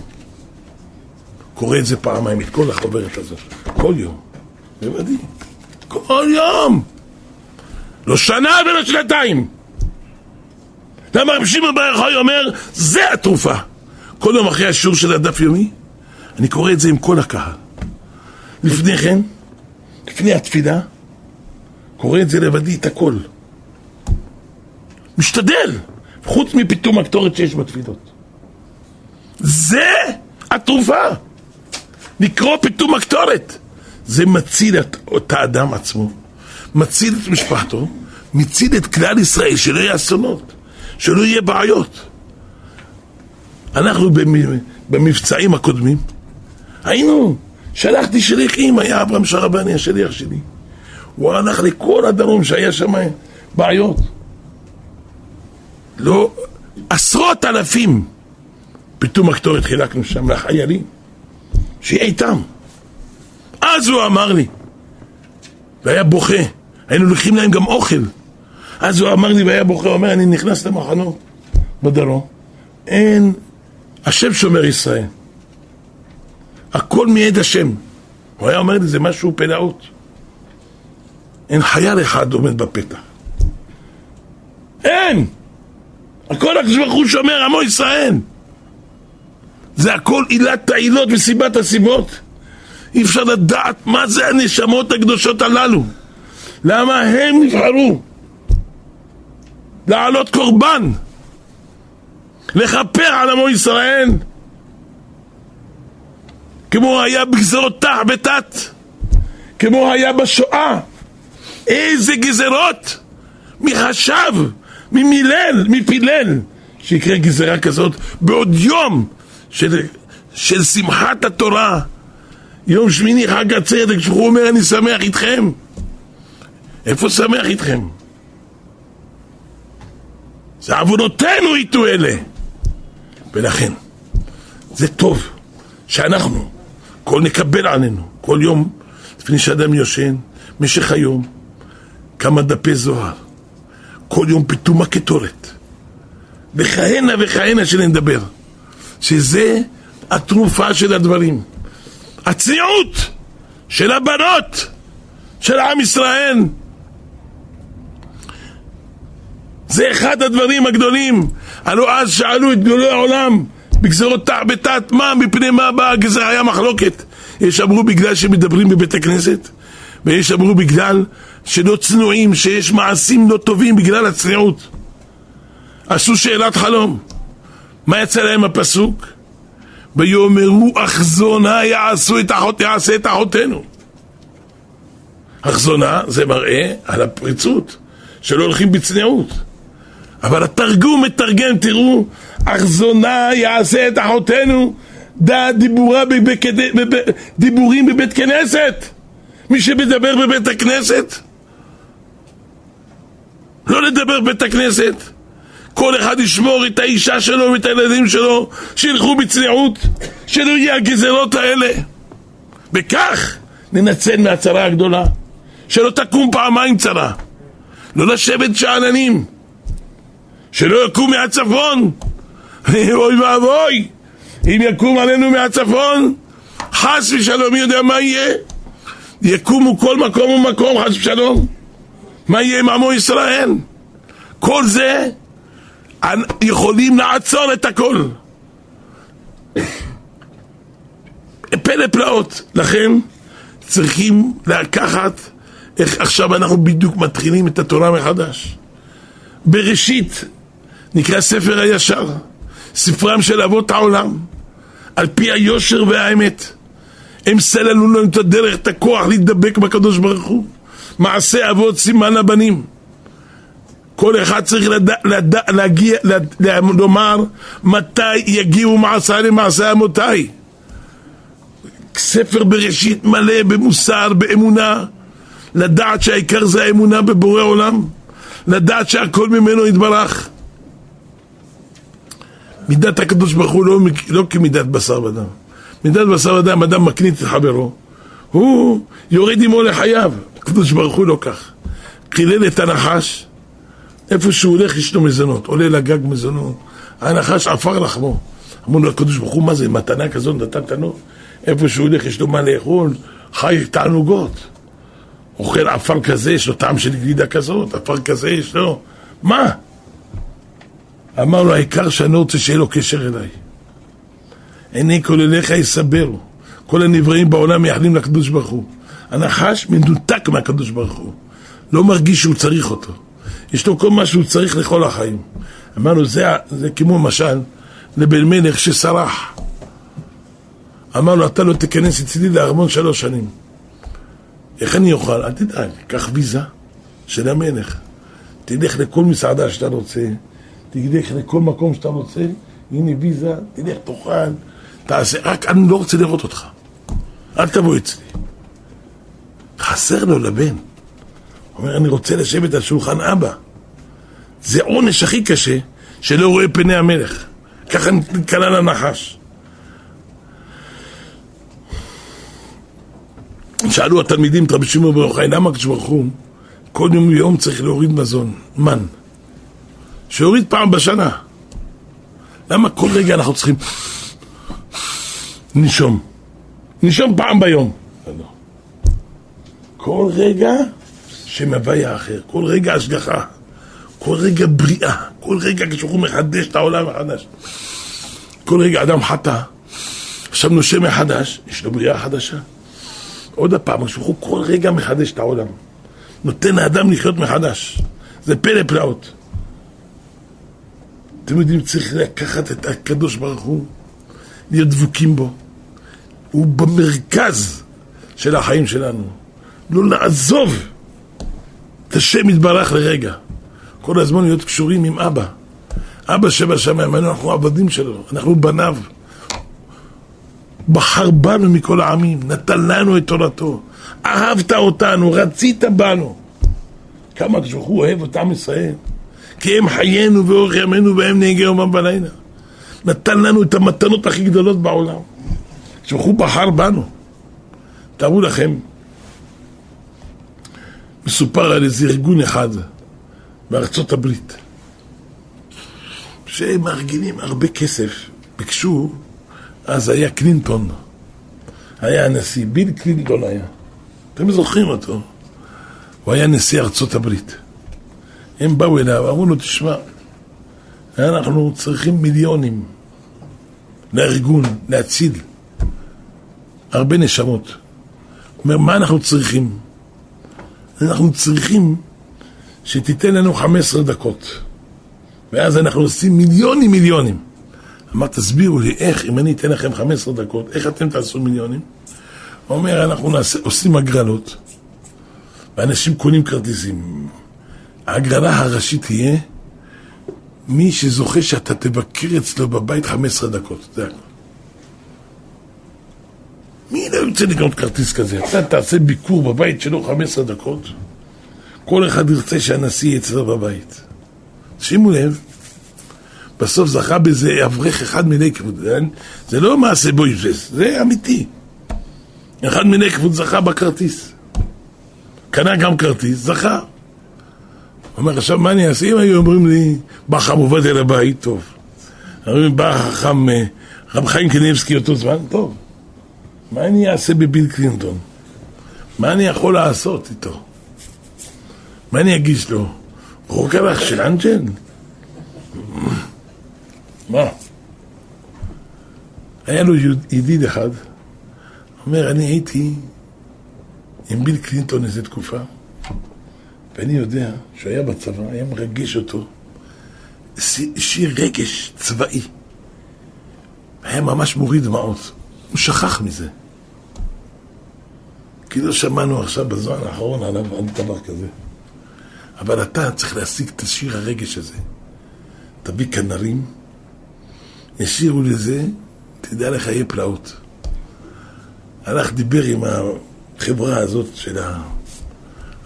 קורא את זה פעמיים, את כל החוברת הזאת. כל יום. בוודאי. כל יום. לא שנה ולא שנתיים. למה רב שמעון בר יוחאי אומר, זה התרופה. כל יום אחרי השיעור של הדף יומי, אני קורא את זה עם כל הקהל. לפני כן, לפני התפילה, קורא את זה לבדי את הכל. משתדל, חוץ מפתאום הקטורת שיש בתפילות. זה התרופה. לקרוא פתאום הקטורת. זה מציל את, את האדם עצמו, מציל את משפחתו, מציל את כלל ישראל, שלא יהיה אסונות, שלא יהיה בעיות. אנחנו במבצעים הקודמים, היינו, שלחתי שליחים, היה אברהם שרבני השליח שלי. הוא הלך לכל הדרום שהיה שם בעיות. לא, עשרות אלפים פתאום הקטורת חילקנו שם לחיילים, שיהיה איתם. אז הוא אמר לי, והיה בוכה, היינו לוקחים להם גם אוכל. אז הוא אמר לי והיה בוכה, הוא אומר, אני נכנס למחנות בדרום, אין, השם שומר ישראל. הכל מיד השם. הוא היה אומר לי, זה משהו פלאות. אין חייל אחד עומד בפתח. אין! הכל הקדוש ברוך הוא שומר עמו ישראל. זה הכל עילת העילות וסיבת הסיבות. אי אפשר לדעת מה זה הנשמות הקדושות הללו. למה הם נבחרו לעלות קורבן? לכפר על עמו ישראל כמו היה בגזרות תח ותת כמו היה בשואה. איזה גזרות! מי חשב, מי מילל, מי פילל שיקרה גזרה כזאת בעוד יום של, של שמחת התורה. יום שמיני חג הצדק שהוא אומר אני שמח איתכם. איפה שמח איתכם? זה עוונותינו איתו אלה. ולכן זה טוב שאנחנו כל נקבל עלינו. כל יום לפני שאדם יושן משך היום כמה דפי זוהר. כל יום פיתום הקטורת. וכהנה וכהנה שנדבר שזה התרופה של הדברים. הצניעות של הבנות של עם ישראל. זה אחד הדברים הגדולים. הלוא אז שאלו את גדולי העולם בגזרות בתת מה מפני מה באה הגזרה היה מחלוקת יש אמרו בגלל שמדברים בבית הכנסת ויש אמרו בגלל שלא צנועים שיש מעשים לא טובים בגלל הצניעות עשו שאלת חלום מה יצא להם הפסוק? ויאמרו אחזונה יעשו את אחות, יעשה את אחותינו. אחזונה זה מראה על הפריצות, שלא הולכים בצניעות. אבל התרגום מתרגם, תראו, אחזונה יעשה את אחותינו, דע דיבורה בבקד... בב... דיבורים בבית כנסת. מי שמדבר בבית הכנסת, לא לדבר בבית הכנסת. כל אחד ישמור את האישה שלו ואת הילדים שלו, שילכו בצניעות, שלא יהיו הגזרות האלה. וכך ננצל מהצרה הגדולה, שלא תקום פעמיים צרה. לא לשבת שאננים, שלא יקום מהצפון. אוי ואבוי, אם יקום עלינו מהצפון, חס ושלום, מי יודע מה יהיה? יקומו כל מקום ומקום, חס ושלום. מה יהיה עם עמו ישראל? כל זה יכולים לעצור את הכל. פלא פלאות. לכן צריכים לקחת איך עכשיו אנחנו בדיוק מתחילים את התורה מחדש. בראשית נקרא ספר הישר, ספרם של אבות העולם, על פי היושר והאמת. הם סללו לנו את הדרך, את הכוח להידבק בקדוש ברוך הוא. מעשה אבות סימן הבנים. כל אחד צריך לד... לד... להגיע, לד... לומר מתי יגיעו מעשה למעשה אמותיי. ספר בראשית מלא במוסר, באמונה, לדעת שהעיקר זה האמונה בבורא עולם, לדעת שהכל ממנו יתברך. מידת הקדוש ברוך הוא לא, לא כמידת בשר ודם. מידת בשר ודם, אדם מקנית את חברו, הוא יורד עמו לחייו. הקדוש ברוך הוא לא כך. חילל את הנחש, איפה שהוא הולך יש לו מזונות, עולה לגג מזונות, הנחש עפר לחמו. אמרו לו הקדוש ברוך הוא, מה זה, מתנה כזאת נתת לו? איפה שהוא הולך יש לו מה לאכול, חי תענוגות. אוכל עפר כזה, יש לו טעם של גלידה כזאת, עפר כזה יש לו, מה? אמר לו, העיקר שאני רוצה שיהיה לו קשר אליי. עיני כל אליך יסברו, כל הנבראים בעולם מייחלים לקדוש ברוך הוא. הנחש מנותק מהקדוש ברוך הוא, לא מרגיש שהוא צריך אותו. יש לו כל מה שהוא צריך לכל החיים. אמרנו, זה, זה כמו משל לבן מלך שסרח. אמרנו, אתה לא תיכנס אצלי לארמון שלוש שנים. איך אני אוכל? אל תדאג, קח ויזה של המלך. תלך לכל מסעדה שאתה רוצה, תלך לכל מקום שאתה רוצה, הנה ויזה, תלך, תאכל, תעשה, רק אני לא רוצה לראות אותך. אל תבוא אצלי. חסר לו לבן. אומר, אני רוצה לשבת על שולחן אבא. זה עונש הכי קשה, שלא רואה פני המלך. ככה נתקלה לנחש. שאלו התלמידים את רבי שמעון בר יוחאי, למה הקדוש ברוך הוא כל יום ויום צריך להוריד מזון, מן? שיוריד פעם בשנה. למה כל רגע אנחנו צריכים נשום? נשום פעם ביום. כל רגע שם הוויה אחר, כל רגע השגחה, כל רגע בריאה, כל רגע כשהוא מחדש את העולם מחדש. כל רגע אדם חטא, עכשיו נושם מחדש, יש לו בריאה חדשה. עוד פעם, כשהוא כל רגע מחדש את העולם. נותן לאדם לחיות מחדש. זה פלא פלאות. אתם יודעים, צריך לקחת את הקדוש ברוך הוא, להיות דבוקים בו. הוא במרכז של החיים שלנו. לא לעזוב את השם יתברך לרגע. כל הזמן להיות קשורים עם אבא. אבא שבשמיים, אנחנו עבדים שלו, אנחנו בניו. בחר בנו מכל העמים, נתן לנו את תורתו. אהבת אותנו, רצית בנו. כמה הקדוש אוהב את עם ישראל. כי הם חיינו ואורך ימינו והם נהגי יומם בלילה. נתן לנו את המתנות הכי גדולות בעולם. הקדוש ברוך הוא בחר בנו. תארו לכם, מסופר על איזה ארגון אחד בארצות הברית, שהם מארגנים הרבה כסף, ביקשו, אז היה קלינטון, היה הנשיא, ביל קלינטון היה, אתם זוכרים אותו, הוא היה נשיא ארצות הברית. הם באו אליו, אמרו לו, תשמע, אנחנו צריכים מיליונים לארגון, להציל הרבה נשמות. הוא אומר, מה אנחנו צריכים? אנחנו צריכים שתיתן לנו 15 דקות. ואז אנחנו עושים מיליונים מיליונים. אמר, תסבירו לי איך, אם אני אתן לכם 15 דקות, איך אתם תעשו מיליונים? הוא אומר, אנחנו נעשה, עושים הגרלות, ואנשים קונים כרטיסים. ההגרלה הראשית תהיה מי שזוכה שאתה תבקר אצלו בבית 15 דקות, זה הכול. מי לא יוצא לקנות כרטיס כזה? אתה תעשה ביקור בבית שלו 15 דקות, כל אחד ירצה שהנשיא אצלו בבית. שימו לב, בסוף זכה בזה אברך אחד מיני כבוד, זה לא מעשה בויבס, זה אמיתי. אחד מיני כבוד זכה בכרטיס. קנה גם כרטיס, זכה. אומר, עכשיו מה אני אעשה? אם היו אומרים לי, בא חם אל הבית, טוב. אומרים, בא חכם אה, רב חיים קניבסקי אותו זמן, טוב. מה אני אעשה בביל קלינטון? מה אני יכול לעשות איתו? מה אני אגיש לו? רוקלח של אנג'ל? מה? היה לו ידיד אחד, אומר, אני הייתי עם ביל קלינטון איזה תקופה, ואני יודע שהוא היה בצבא, היה מרגש אותו, שיר רגש צבאי. היה ממש מוריד דמעות. הוא שכח מזה. כי לא שמענו עכשיו בזמן האחרון עליו על דבר כזה. אבל אתה צריך להשיג את השיר הרגש הזה. תביא כנרים, ישירו לזה, תדע לך, יהיה פלאות. הלך, דיבר עם החברה הזאת של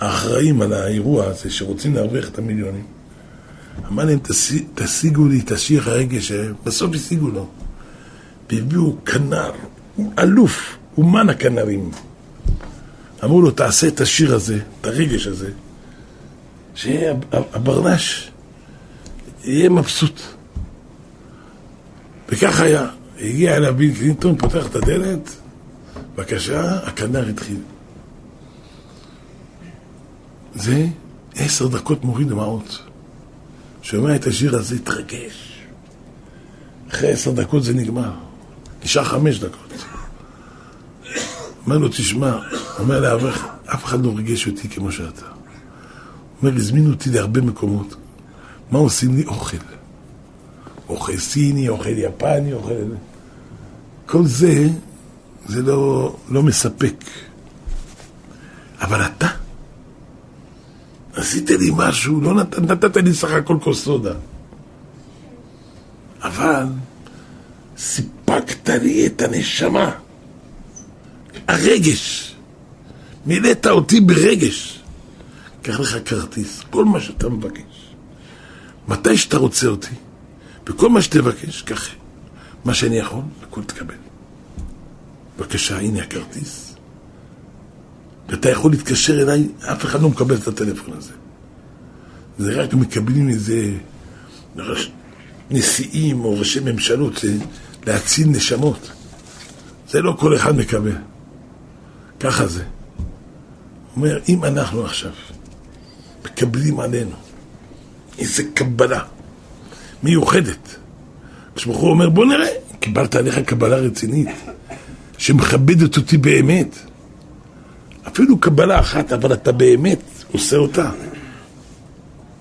האחראים על האירוע הזה, שרוצים להרוויח את המיליונים. אמר להם, תשיגו לי את השיר הרגש, בסוף השיגו לו. והביאו כנר, אלוף, אומן הכנרים. אמרו לו, תעשה את השיר הזה, את הרגש הזה, שהברנש יהיה מבסוט. וכך היה. הגיע אליו ביל קלינטון, פותח את הדלת, בבקשה, הכנר התחיל. זה עשר דקות מוריד דמעות. שומע את השיר הזה, התרגש. אחרי עשר דקות זה נגמר. נשאר חמש דקות. אומר לו, תשמע, אומר לאברך, אף אחד לא ריגש אותי כמו שאתה. אומר, הזמינו אותי להרבה מקומות. מה עושים לי? אוכל. אוכל סיני, אוכל יפני, אוכל... כל זה, זה לא, לא מספק. אבל אתה, עשית לי משהו, לא נת, נתת לי סך הכל כוס סודה. אבל סיפקת לי את הנשמה. הרגש. מילאת אותי ברגש. קח לך כרטיס, כל מה שאתה מבקש. מתי שאתה רוצה אותי, וכל מה שתבקש, קח מה שאני יכול, הכל תקבל. בבקשה, הנה הכרטיס. ואתה יכול להתקשר אליי, אף אחד לא מקבל את הטלפון הזה. זה רק מקבלים איזה נשיאים או ראשי ממשלות להציל נשמות. זה לא כל אחד מקבל. ככה זה. הוא אומר, אם אנחנו עכשיו מקבלים עלינו איזה קבלה מיוחדת, כשברוך הוא אומר, בוא נראה, קיבלת עליך קבלה רצינית, שמכבדת אותי באמת. אפילו קבלה אחת, אבל אתה באמת עושה אותה.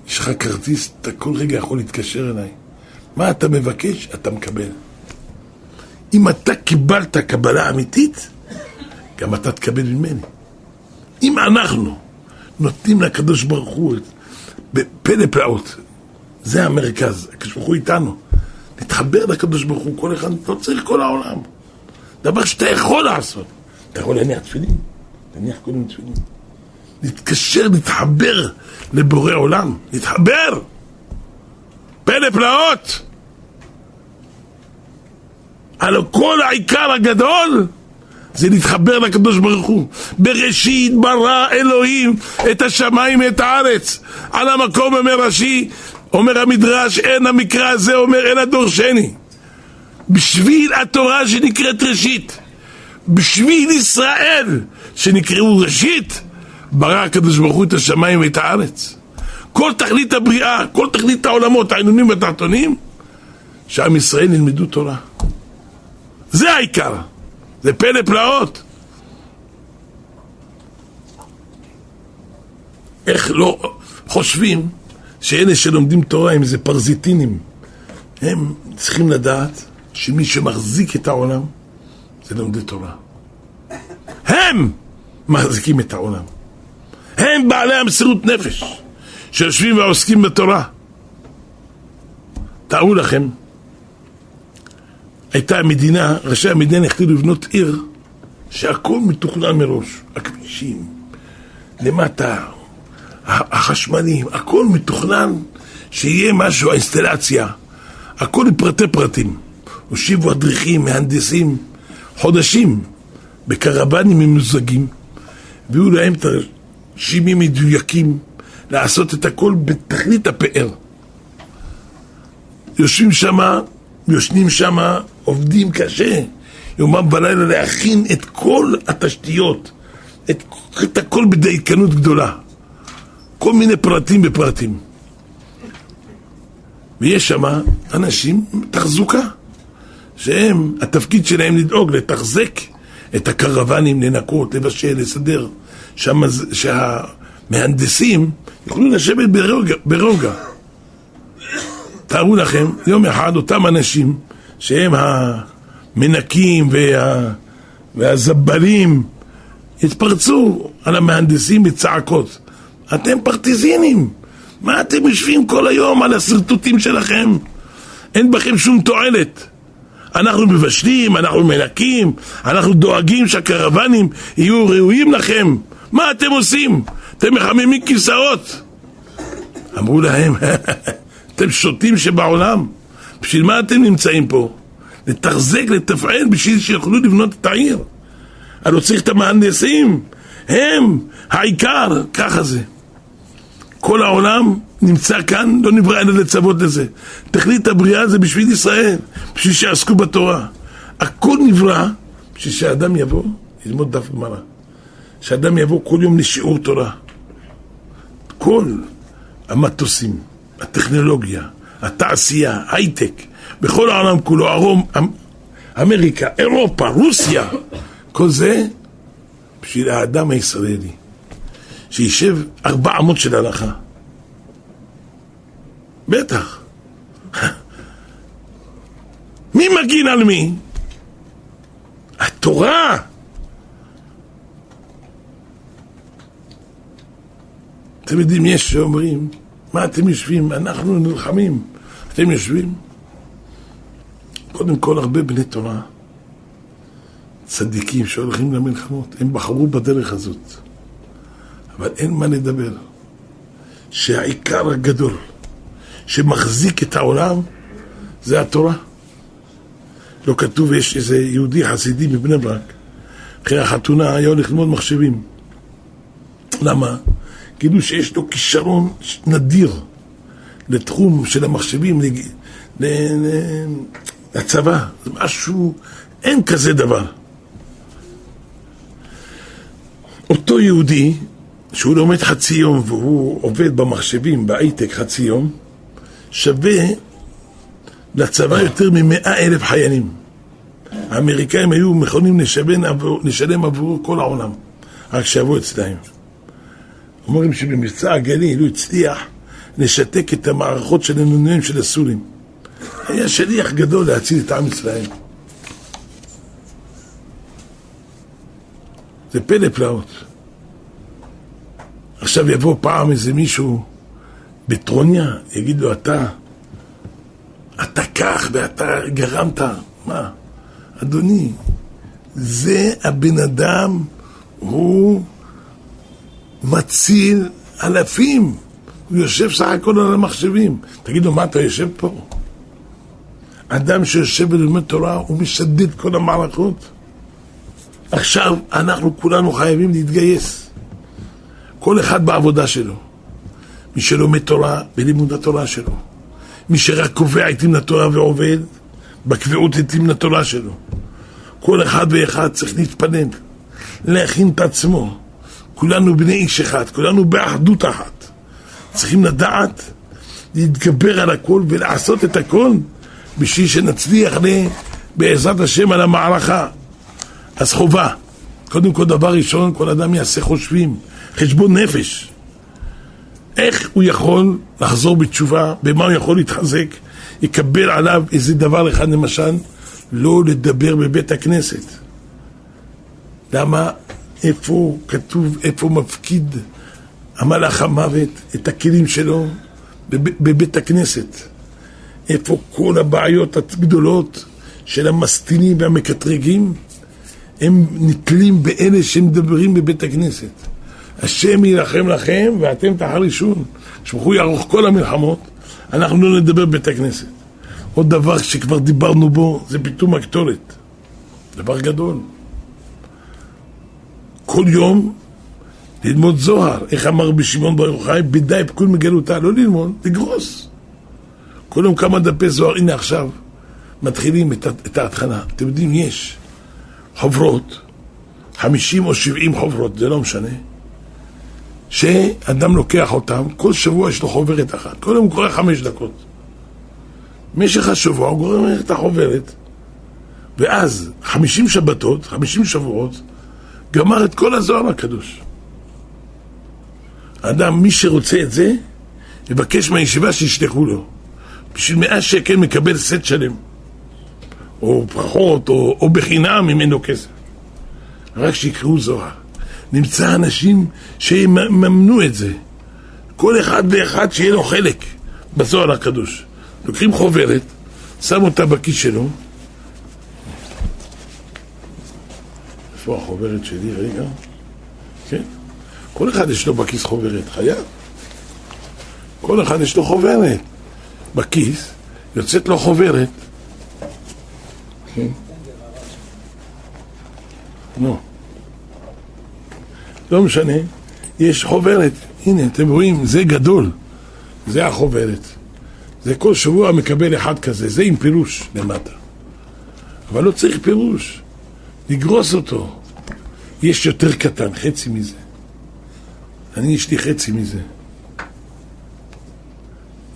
יש לך כרטיס, אתה כל רגע יכול להתקשר אליי. מה אתה מבקש, אתה מקבל. אם אתה קיבלת קבלה אמיתית, גם אתה תקבל ממני. אם אנחנו נותנים לקדוש ברוך הוא בפלא פלאות, זה המרכז, הקדוש ברוך הוא איתנו. נתחבר לקדוש ברוך הוא, כל אחד, לא צריך כל העולם. דבר שאתה יכול לעשות. אתה יכול להניח תפילין, תניח קודם תפילין. להתקשר, להתחבר לבורא עולם, להתחבר. פלא פלאות. על כל העיקר הגדול זה להתחבר לקדוש ברוך הוא. בראשית ברא אלוהים את השמיים ואת הארץ. על המקום אומר רש"י, אומר המדרש, אין המקרא הזה אומר אלא דורשני. בשביל התורה שנקראת ראשית, בשביל ישראל שנקראו ראשית, ברא הקדוש ברוך הוא את השמיים ואת הארץ. כל תכלית הבריאה, כל תכלית העולמות, העינונים והתחתונים, שעם ישראל ילמדו תורה. זה העיקר, זה פלא פלאות. איך לא חושבים שאלה שלומדים תורה הם איזה פרזיטינים. הם צריכים לדעת שמי שמחזיק את העולם זה לומדי תורה. הם מחזיקים את העולם. הם בעלי המסירות נפש שיושבים ועוסקים בתורה. תארו לכם, הייתה מדינה, ראשי המדינה החליטו לבנות עיר שהכל מתוכנן מראש, הכבישים, למטה, החשמלים, הכל מתוכנן שיהיה משהו, האינסטלציה, הכל לפרטי פרטים. הושיבו אדריכים, מהנדסים, חודשים, בקרבנים ממוזגים, והיו להם תרשימים מדויקים לעשות את הכל בתכלית הפאר. יושבים שמה, יושנים שמה, עובדים קשה, יומם ולילה להכין את כל התשתיות, את, את הכל בדייקנות גדולה. כל מיני פרטים בפרטים. ויש שם אנשים, תחזוקה, שהם, התפקיד שלהם לדאוג, לתחזק את הקרוונים, לנקות, לבשל, לסדר, שהמז... שהמהנדסים יוכלו לשבת ברוגע. ברוגע. תארו לכם, יום אחד אותם אנשים שהם המנקים וה... והזבלים התפרצו על המהנדסים בצעקות. אתם פרטיזינים. מה אתם יושבים כל היום על השרטוטים שלכם? אין בכם שום תועלת. אנחנו מבשלים, אנחנו מנקים, אנחנו דואגים שהקרוונים יהיו ראויים לכם. מה אתם עושים? אתם מחממים כיסאות. אמרו להם, אתם שוטים שבעולם. בשביל מה אתם נמצאים פה? לתחזק, לתפעל, בשביל שיוכלו לבנות את העיר. הלוא צריך את המהנדסים, הם העיקר, ככה זה. כל העולם נמצא כאן, לא נברא אלא לצוות לזה. תכלית הבריאה זה בשביל ישראל, בשביל שיעסקו בתורה. הכל נברא בשביל שאדם יבוא ללמוד דף גמרא. שאדם יבוא כל יום לשיעור תורה. כל המטוסים, הטכנולוגיה, התעשייה, הייטק, בכל העולם כולו, ארום, אמ, אמריקה, אירופה, רוסיה, כל זה בשביל האדם הישראלי. שישב ארבע אמות של הלכה. בטח. מי מגין על מי? התורה. אתם יודעים, יש שאומרים, מה אתם יושבים? אנחנו נלחמים. אתם יושבים? קודם כל, הרבה בני תורה, צדיקים שהולכים למלחמות, הם בחרו בדרך הזאת. אבל אין מה לדבר. שהעיקר הגדול שמחזיק את העולם זה התורה. לא כתוב, יש איזה יהודי חסידי מבני ברק, אחרי החתונה היה הולך ללמוד מחשבים. למה? כאילו שיש לו כישרון נדיר לתחום של המחשבים, לצבא, זה משהו, אין כזה דבר. אותו יהודי שהוא לומד חצי יום והוא עובד במחשבים, בהייטק חצי יום, שווה לצבא יותר ממאה אלף חיילים. האמריקאים היו מכונים לשלם עבור, כל העולם, רק שיבוא אצלהם. אומרים שבמבצע הגליל הוא הצליח לשתק את המערכות של הנ"נים של הסורים. היה שליח גדול להציל את עם ישראל. זה פלא פלאות. עכשיו יבוא פעם איזה מישהו בטרוניה, יגיד לו, אתה, אתה כך ואתה גרמת, מה? אדוני, זה הבן אדם, הוא מציל אלפים. הוא יושב סך הכל על המחשבים. תגידו, מה אתה יושב פה? אדם שיושב ולומד תורה, הוא משדד כל המערכות. עכשיו אנחנו כולנו חייבים להתגייס. כל אחד בעבודה שלו. מי שלומד תורה, בלימוד התורה שלו. מי שרק קובע עתים לתורה ועובד, בקביעות עתים לתורה שלו. כל אחד ואחד צריך להתפנן, להכין את עצמו. כולנו בני איש אחד, כולנו באחדות אחת. צריכים לדעת להתגבר על הכל ולעשות את הכל בשביל שנצליח בעזרת השם על המערכה. אז חובה. קודם כל, דבר ראשון, כל אדם יעשה חושבים, חשבון נפש. איך הוא יכול לחזור בתשובה, במה הוא יכול להתחזק, יקבל עליו איזה דבר אחד למשל, לא לדבר בבית הכנסת. למה? איפה כתוב, איפה מפקיד המלאך המוות את הכלים שלו? בבית הכנסת. איפה כל הבעיות הגדולות של המסטינים והמקטרגים? הם נתלים באלה שמדברים בבית הכנסת. השם יילחם לכם ואתם תחרישון. שברוך יערוך כל המלחמות, אנחנו לא נדבר בבית הכנסת. עוד דבר שכבר דיברנו בו, זה פיתום הקטורת. דבר גדול. כל יום ללמוד זוהר, איך אמר רבי שמעון בר יוחאי, בדי פקול מגלותה, לא ללמוד, לגרוס. כל יום כמה דפי זוהר, הנה עכשיו, מתחילים את, את ההתחלה. אתם יודעים, יש חוברות, חמישים או שבעים חוברות, זה לא משנה, שאדם לוקח אותם, כל שבוע יש לו חוברת אחת, כל יום הוא קורא חמש דקות. במשך השבוע הוא גורם את החוברת, ואז חמישים שבתות, חמישים שבועות, גמר את כל הזוהר הקדוש. אדם, מי שרוצה את זה, יבקש מהישיבה שישלחו לו. בשביל מאה שקל מקבל סט שלם. או פחות, או, או בחינם ממנו כסף. רק שיקראו זוהר. נמצא אנשים שיממנו את זה. כל אחד ואחד שיהיה לו חלק בזוהר הקדוש. לוקחים חוברת, שם אותה בכיס שלו. איפה החוברת שלי? רגע. כן. כל אחד יש לו בכיס חוברת, חייב. כל אחד יש לו חוברת. בכיס, יוצאת לו חוברת. כן. נו. לא משנה, יש חוברת. הנה, אתם רואים, זה גדול. זה החוברת. זה כל שבוע מקבל אחד כזה, זה עם פירוש למטה. אבל לא צריך פירוש, לגרוס אותו. יש יותר קטן, חצי מזה. אני, יש לי חצי מזה.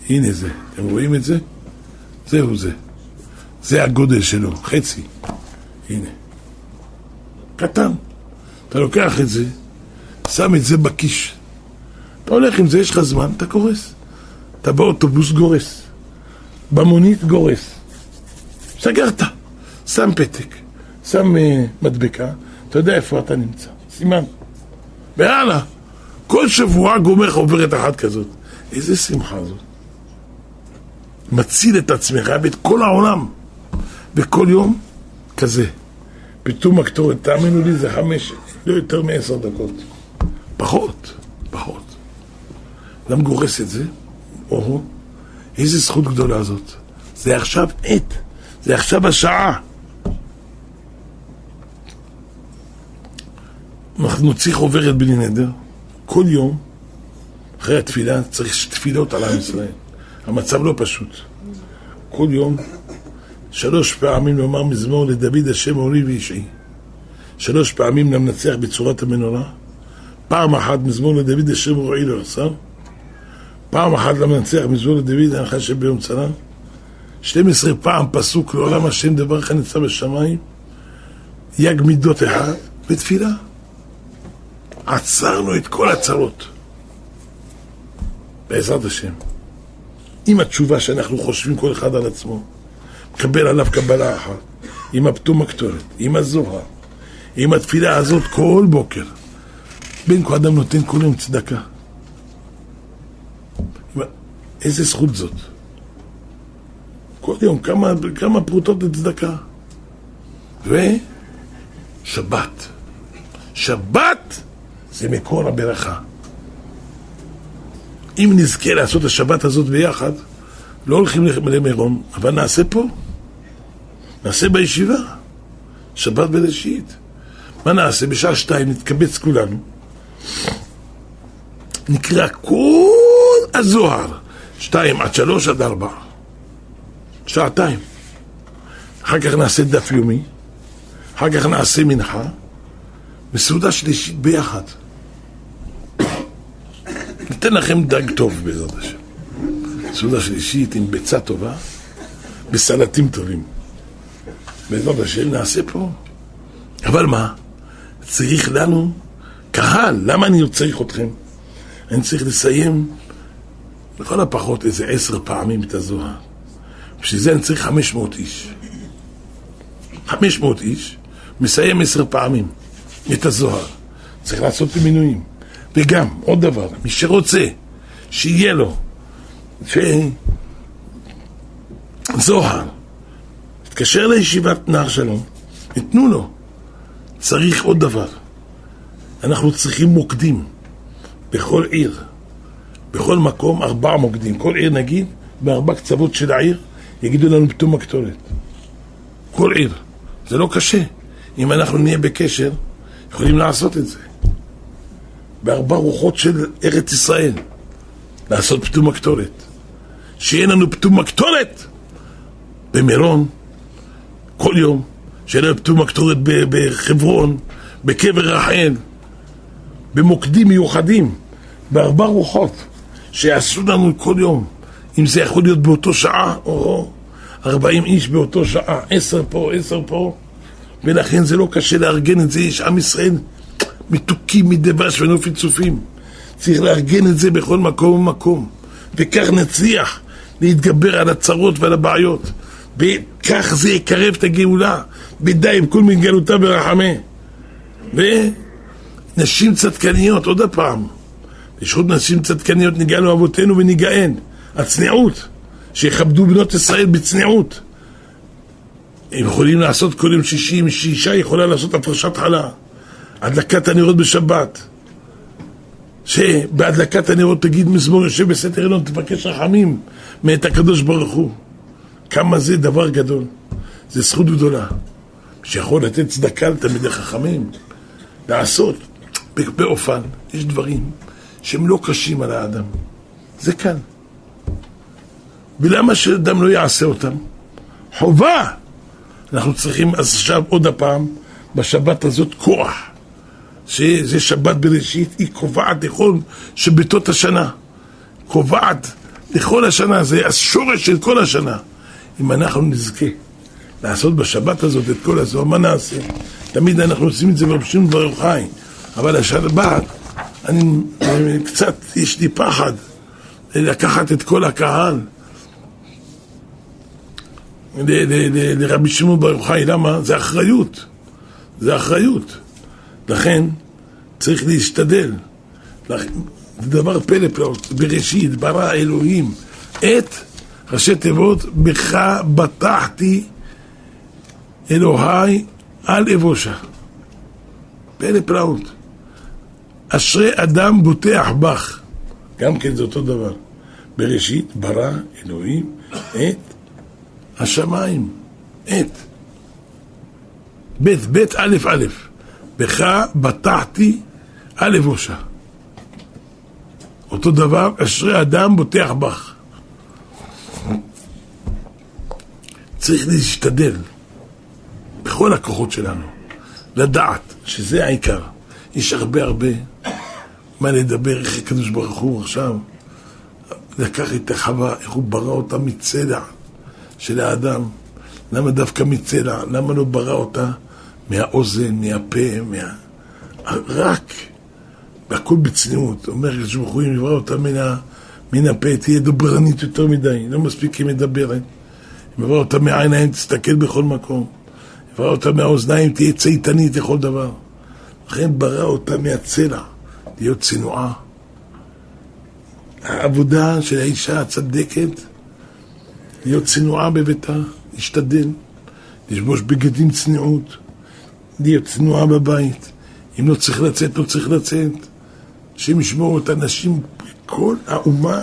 הנה זה, אתם רואים את זה? זהו זה. זה הגודל שלו, חצי. הנה. קטן. אתה לוקח את זה, שם את זה בכיש. אתה הולך עם זה, יש לך זמן, אתה קורס. אתה באוטובוס גורס, במונית גורס. סגרת, שם פתק, שם מדבקה, אתה יודע איפה אתה נמצא, סימן. והלאה, כל שבוע גומר חוברת אחת כזאת. איזה שמחה זאת. מציל את עצמך ואת כל העולם. וכל יום כזה. פיתום הקטורת, תאמינו לי, זה חמש, לא יותר מעשר דקות. פחות, פחות. למה גורס את זה? או, איזה זכות גדולה זאת. זה עכשיו עת, זה עכשיו השעה. אנחנו נוציא חוברת בלי נדר, כל יום, אחרי התפילה, צריך תפילות על עם ישראל. המצב לא פשוט. כל יום, שלוש פעמים לומר מזמור לדוד השם אורי ואישי. שלוש פעמים למנצח בצורת המנורה. פעם אחת מזמור לדוד השם רועי לא עשה. פעם אחת למנצח מזמור לדוד הנחה שביום צרה. 12 פעם פסוק לעולם השם דבר אחד נמצא בשמיים. יג מידות אחד ותפילה. עצרנו את כל הצרות. בעזרת השם. עם התשובה שאנחנו חושבים כל אחד על עצמו, מקבל עליו קבלה אחת, עם הפתום הקטורת, עם הזוהר, עם התפילה הזאת כל בוקר. בין כה אדם נותן כל יום צדקה. איזה זכות זאת? כל יום כמה, כמה פרוטות לצדקה. ושבת. שבת זה מקור הברכה. אם נזכה לעשות השבת הזאת ביחד, לא הולכים למירון, אבל נעשה פה. נעשה בישיבה. שבת בראשית. מה נעשה? בשעה שתיים נתקבץ כולנו. נקרא כל הזוהר. שתיים עד שלוש עד ארבע. שעתיים. אחר כך נעשה דף יומי. אחר כך נעשה מנחה. מסעודה שלישית ביחד. ניתן לכם דג טוב בעזרת השם. סעודה שלישית עם ביצה טובה, בסלטים טובים. בעזרת השם נעשה פה. אבל מה? צריך לנו קהל. למה אני צריך אתכם? אני צריך לסיים לכל הפחות איזה עשר פעמים את הזוהר. בשביל זה אני צריך חמש מאות איש. חמש מאות איש, מסיים עשר פעמים את הזוהר. צריך לעשות את המינויים. וגם, עוד דבר, מי שרוצה שיהיה לו זוהר, תתקשר לישיבת נער שלום, ייתנו לו. צריך עוד דבר, אנחנו צריכים מוקדים בכל עיר, בכל מקום ארבע מוקדים, כל עיר נגיד, בארבע קצוות של העיר, יגידו לנו פתאום הקטורת. כל עיר. זה לא קשה. אם אנחנו נהיה בקשר, יכולים לעשות את זה. בארבע רוחות של ארץ ישראל, לעשות פתום הקטורת. שיהיה לנו פתום הקטורת במירון, כל יום, שיהיה לנו פתום הקטורת בחברון, בקבר רחל, במוקדים מיוחדים, בארבע רוחות, שיעשו לנו כל יום. אם זה יכול להיות באותו שעה, או ארבעים איש באותו שעה, עשר פה, עשר פה, ולכן זה לא קשה לארגן את זה, יש עם ישראל מתוקים מדבש ונופי צופים. צריך לארגן את זה בכל מקום ומקום, וכך נצליח להתגבר על הצרות ועל הבעיות, וכך זה יקרב את הגאולה, ודי עם כל מגלותה ברחמה. ונשים צדקניות, עוד הפעם, בזכות נשים צדקניות ניגענו אבותינו וניגען, הצניעות, שיכבדו בנות ישראל בצניעות. הם יכולים לעשות כל יום שישי, אם שאישה יכולה לעשות הפרשת חלה. הדלקת הנרות בשבת. שבהדלקת הנרות תגיד מזמור יושב בסתר אלון, תבקש רחמים מאת הקדוש ברוך הוא. כמה זה דבר גדול. זה זכות גדולה. שיכול לתת צדקה לתלמידי חכמים, לעשות באופן, יש דברים שהם לא קשים על האדם. זה קל. ולמה שאדם לא יעשה אותם? חובה! אנחנו צריכים אז עכשיו עוד הפעם, בשבת הזאת, כוח. שזה שבת בראשית, היא קובעת לכל שביתות השנה. קובעת לכל השנה, זה השורש של כל השנה. אם אנחנו נזכה לעשות בשבת הזאת את כל הזו, מה נעשה? תמיד אנחנו עושים את זה ברב שמעון בר יוחאי, אבל השבת, אני קצת, יש לי פחד לקחת את כל הקהל לרבי שמעון בר יוחאי, למה? זה אחריות, זה אחריות. לכן צריך להשתדל. זה דבר פלא פלאות. בראשית ברא אלוהים את ראשי תיבות, בך בטחתי אלוהי על אבושה. פלא פלאות. אשרי אדם בוטח בך. גם כן זה אותו דבר. בראשית ברא אלוהים את השמיים. את. בית, בית א' א'. בך בטחתי על אבושה. אותו דבר, אשרי אדם בוטח בך. צריך להשתדל בכל הכוחות שלנו, לדעת שזה העיקר. יש הרבה הרבה מה לדבר, איך הקדוש ברוך הוא עכשיו לקח את החווה, איך הוא ברא אותה מצלע של האדם. למה דווקא מצלע? למה לא ברא אותה מהאוזן, מהפה, מה... רק, והכל בצניעות. אומר הקדוש ברוך הוא, אם יברא אותה מן, מן הפה תהיה דוברנית יותר מדי, לא מספיק היא מדברת. אם יבוא אותה מהעיניים, תסתכל בכל מקום. יבוא אותה מהאוזניים, תהיה צייתנית לכל דבר. לכן ברא אותה מהצלע, להיות צנועה. העבודה של האישה הצדקת, להיות צנועה בביתה, להשתדל, לשבוש בגדים צניעות, להיות צנועה בבית. אם לא צריך לצאת, לא צריך לצאת. השם ישמור את הנשים, כל האומה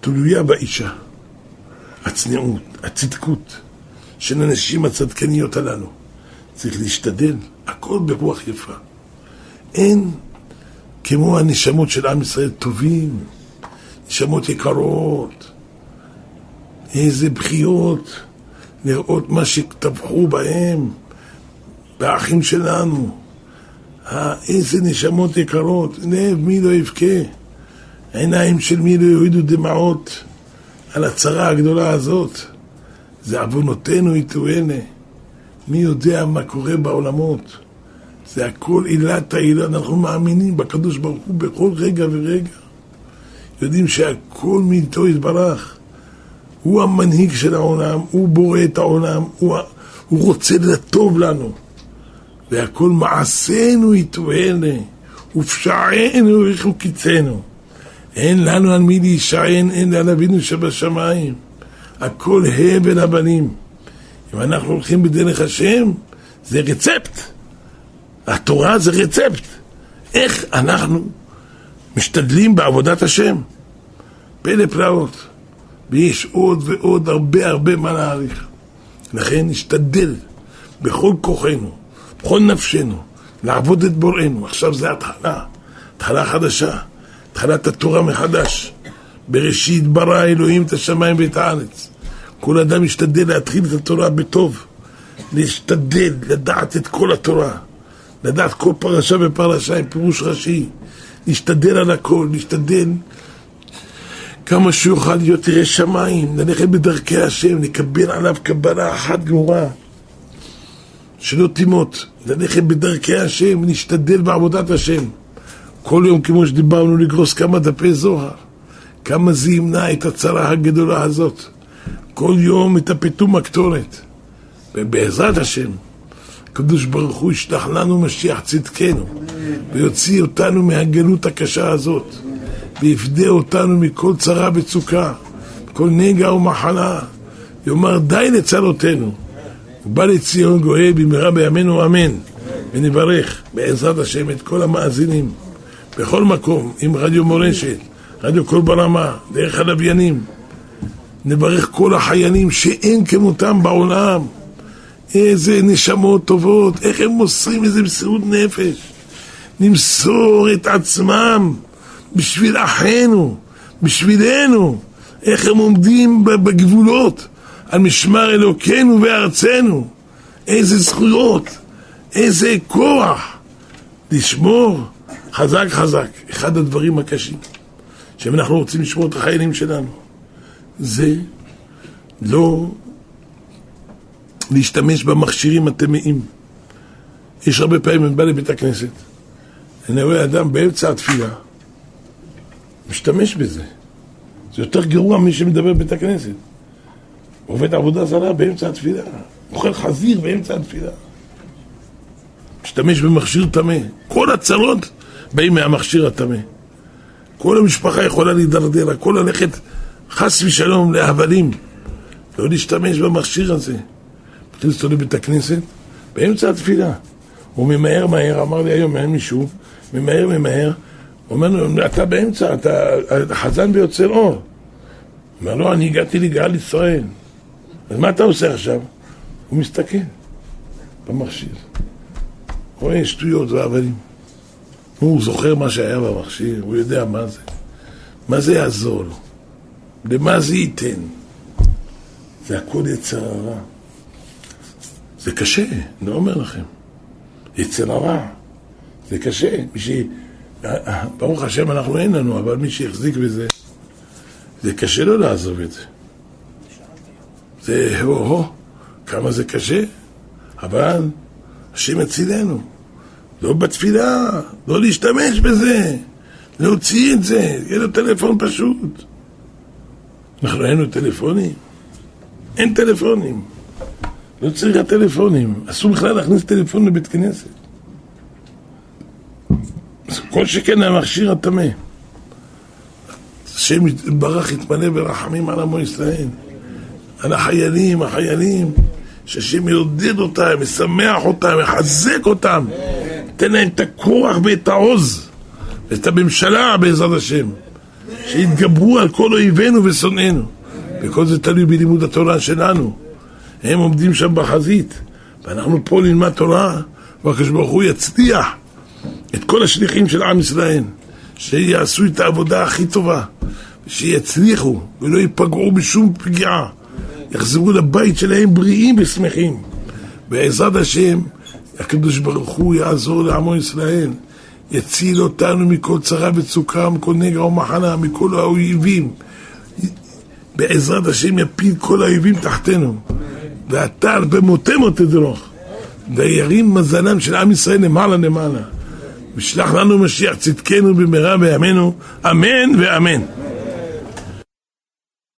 תלויה באישה. הצניעות, הצדקות של הנשים הצדקניות הללו. צריך להשתדל, הכל ברוח יפה. אין כמו הנשמות של עם ישראל טובים, נשמות יקרות, איזה בחיות, לראות מה שטבחו בהם, באחים שלנו. איזה נשמות יקרות, לב מי לא יבכה, עיניים של מי לא יורידו דמעות על הצרה הגדולה הזאת. זה עוונותינו יטוענה. מי יודע מה קורה בעולמות? זה הכל עילת העילה, אנחנו מאמינים בקדוש ברוך הוא בכל רגע ורגע. יודעים שהכל מאיתו יתברך. הוא המנהיג של העולם, הוא בורא את העולם, הוא, הוא רוצה לטוב לנו. והכל מעשינו יתוענה, ופשענו קיצנו. אין לנו על מי להישען, אין על אבינו שבשמיים. הכל הבל הבנים. אם אנחנו הולכים בדרך השם, זה רצפט. התורה זה רצפט. איך אנחנו משתדלים בעבודת השם. פלא פלאות. ויש עוד ועוד הרבה הרבה מה להעריך. לכן נשתדל בכל כוחנו, בכל נפשנו, לעבוד את בוראנו. עכשיו זה התחלה, התחלה חדשה, התחלת התורה מחדש. בראשית ברא אלוהים את השמיים ואת הארץ. כל אדם ישתדל להתחיל את התורה בטוב, להשתדל לדעת את כל התורה, לדעת כל פרשה ופרשה עם פירוש ראשי, להשתדל על הכל, להשתדל כמה שיוכל להיות ירא שמיים, ללכת בדרכי השם, לקבל עליו קבלה אחת גמורה, שלא תימות, ללכת בדרכי השם, להשתדל בעבודת השם. כל יום, כמו שדיברנו, לגרוס כמה דפי זוהר. כמה זה ימנע את הצרה הגדולה הזאת. כל יום יתאפטו מקטורת. ובעזרת השם, הקדוש ברוך הוא ישלח לנו משיח צדקנו, ויוציא אותנו מהגלות הקשה הזאת, ויפדה אותנו מכל צרה וצוקה, כל נגע ומחלה, יאמר די לצרותינו. ובא לציון גואל במהרה בימינו אמן. ונברך בעזרת השם את כל המאזינים בכל מקום עם רדיו מורשת, רדיו קול ברמה, דרך הלוויינים. נברך כל החיילים שאין כמותם בעולם. איזה נשמות טובות, איך הם מוסרים איזה מסירות נפש. למסור את עצמם בשביל אחינו, בשבילנו. איך הם עומדים בגבולות על משמר אלוקינו וארצנו. איזה זכויות, איזה כוח לשמור חזק חזק. אחד הדברים הקשים, שאם אנחנו רוצים לשמור את החיילים שלנו, זה לא להשתמש במכשירים הטמאים. יש הרבה פעמים, אני בא לבית הכנסת, אני רואה אדם באמצע התפילה, משתמש בזה. זה יותר גרוע מי שמדבר בבית הכנסת. עובד עבודה זרה באמצע התפילה, אוכל חזיר באמצע התפילה. משתמש במכשיר טמא. כל הצרות באים מהמכשיר הטמא. כל המשפחה יכולה להידרדר, הכל ללכת חס ושלום להבלים. לא להשתמש במכשיר הזה. מכניס אותו לבית הכנסת, באמצע התפילה. הוא ממהר מהר, אמר לי היום, אין מישהו, ממהר ממהר, אומר לו, אתה באמצע, אתה חזן ויוצר אור. אומר לו, אני הגעתי לגאל ישראל. אז מה אתה עושה עכשיו? הוא מסתכל במכשיר. רואה שטויות והבלים. הוא זוכר מה שהיה במכשיר, הוא יודע מה זה. מה זה יעזור לו? למה זה ייתן? זה הכל יצר הרע. זה קשה, אני לא אומר לכם. יצר הרע. זה קשה. מי ש... ברוך השם אנחנו אין לנו, אבל מי שהחזיק בזה, זה קשה לו לעזוב את זה. זה הו-הו, כמה זה קשה, אבל השם יצילנו. לא בתפילה, לא להשתמש בזה. להוציא את זה, יהיה לו טלפון פשוט. אנחנו אין לו טלפונים? אין טלפונים. לא צריך טלפונים. אסור בכלל להכניס טלפון לבית כנסת. כל שכן המכשיר הטמא. השם יתברך יתמלא ברחמים על עמו ישראל. על החיילים, החיילים, שהשם יעודד אותם, ישמח אותם, יחזק אותם, ייתן להם את הכוח ואת העוז, ואת הממשלה בעזרת השם, שיתגברו על כל אויבינו ושונאינו. וכל זה תלוי בלימוד התורה שלנו. הם עומדים שם בחזית, ואנחנו פה נלמד תורה, והקדוש ברוך הוא יצליח את כל השליחים של עם ישראל, שיעשו את העבודה הכי טובה, שיצליחו ולא ייפגעו בשום פגיעה, יחזרו לבית שלהם בריאים ושמחים. בעזרת השם, הקדוש ברוך הוא יעזור לעמו ישראל, יציל אותנו מכל צרה וצוקה, מכל נגע ומחנה, מכל האויבים. בעזרת השם יפיל כל האויבים תחתנו. ואתה במותי מותי דרוך. וירים מזלם של עם ישראל למעלה למעלה. ושלח לנו משיח צדקנו במהרה בימינו, אמן ואמן.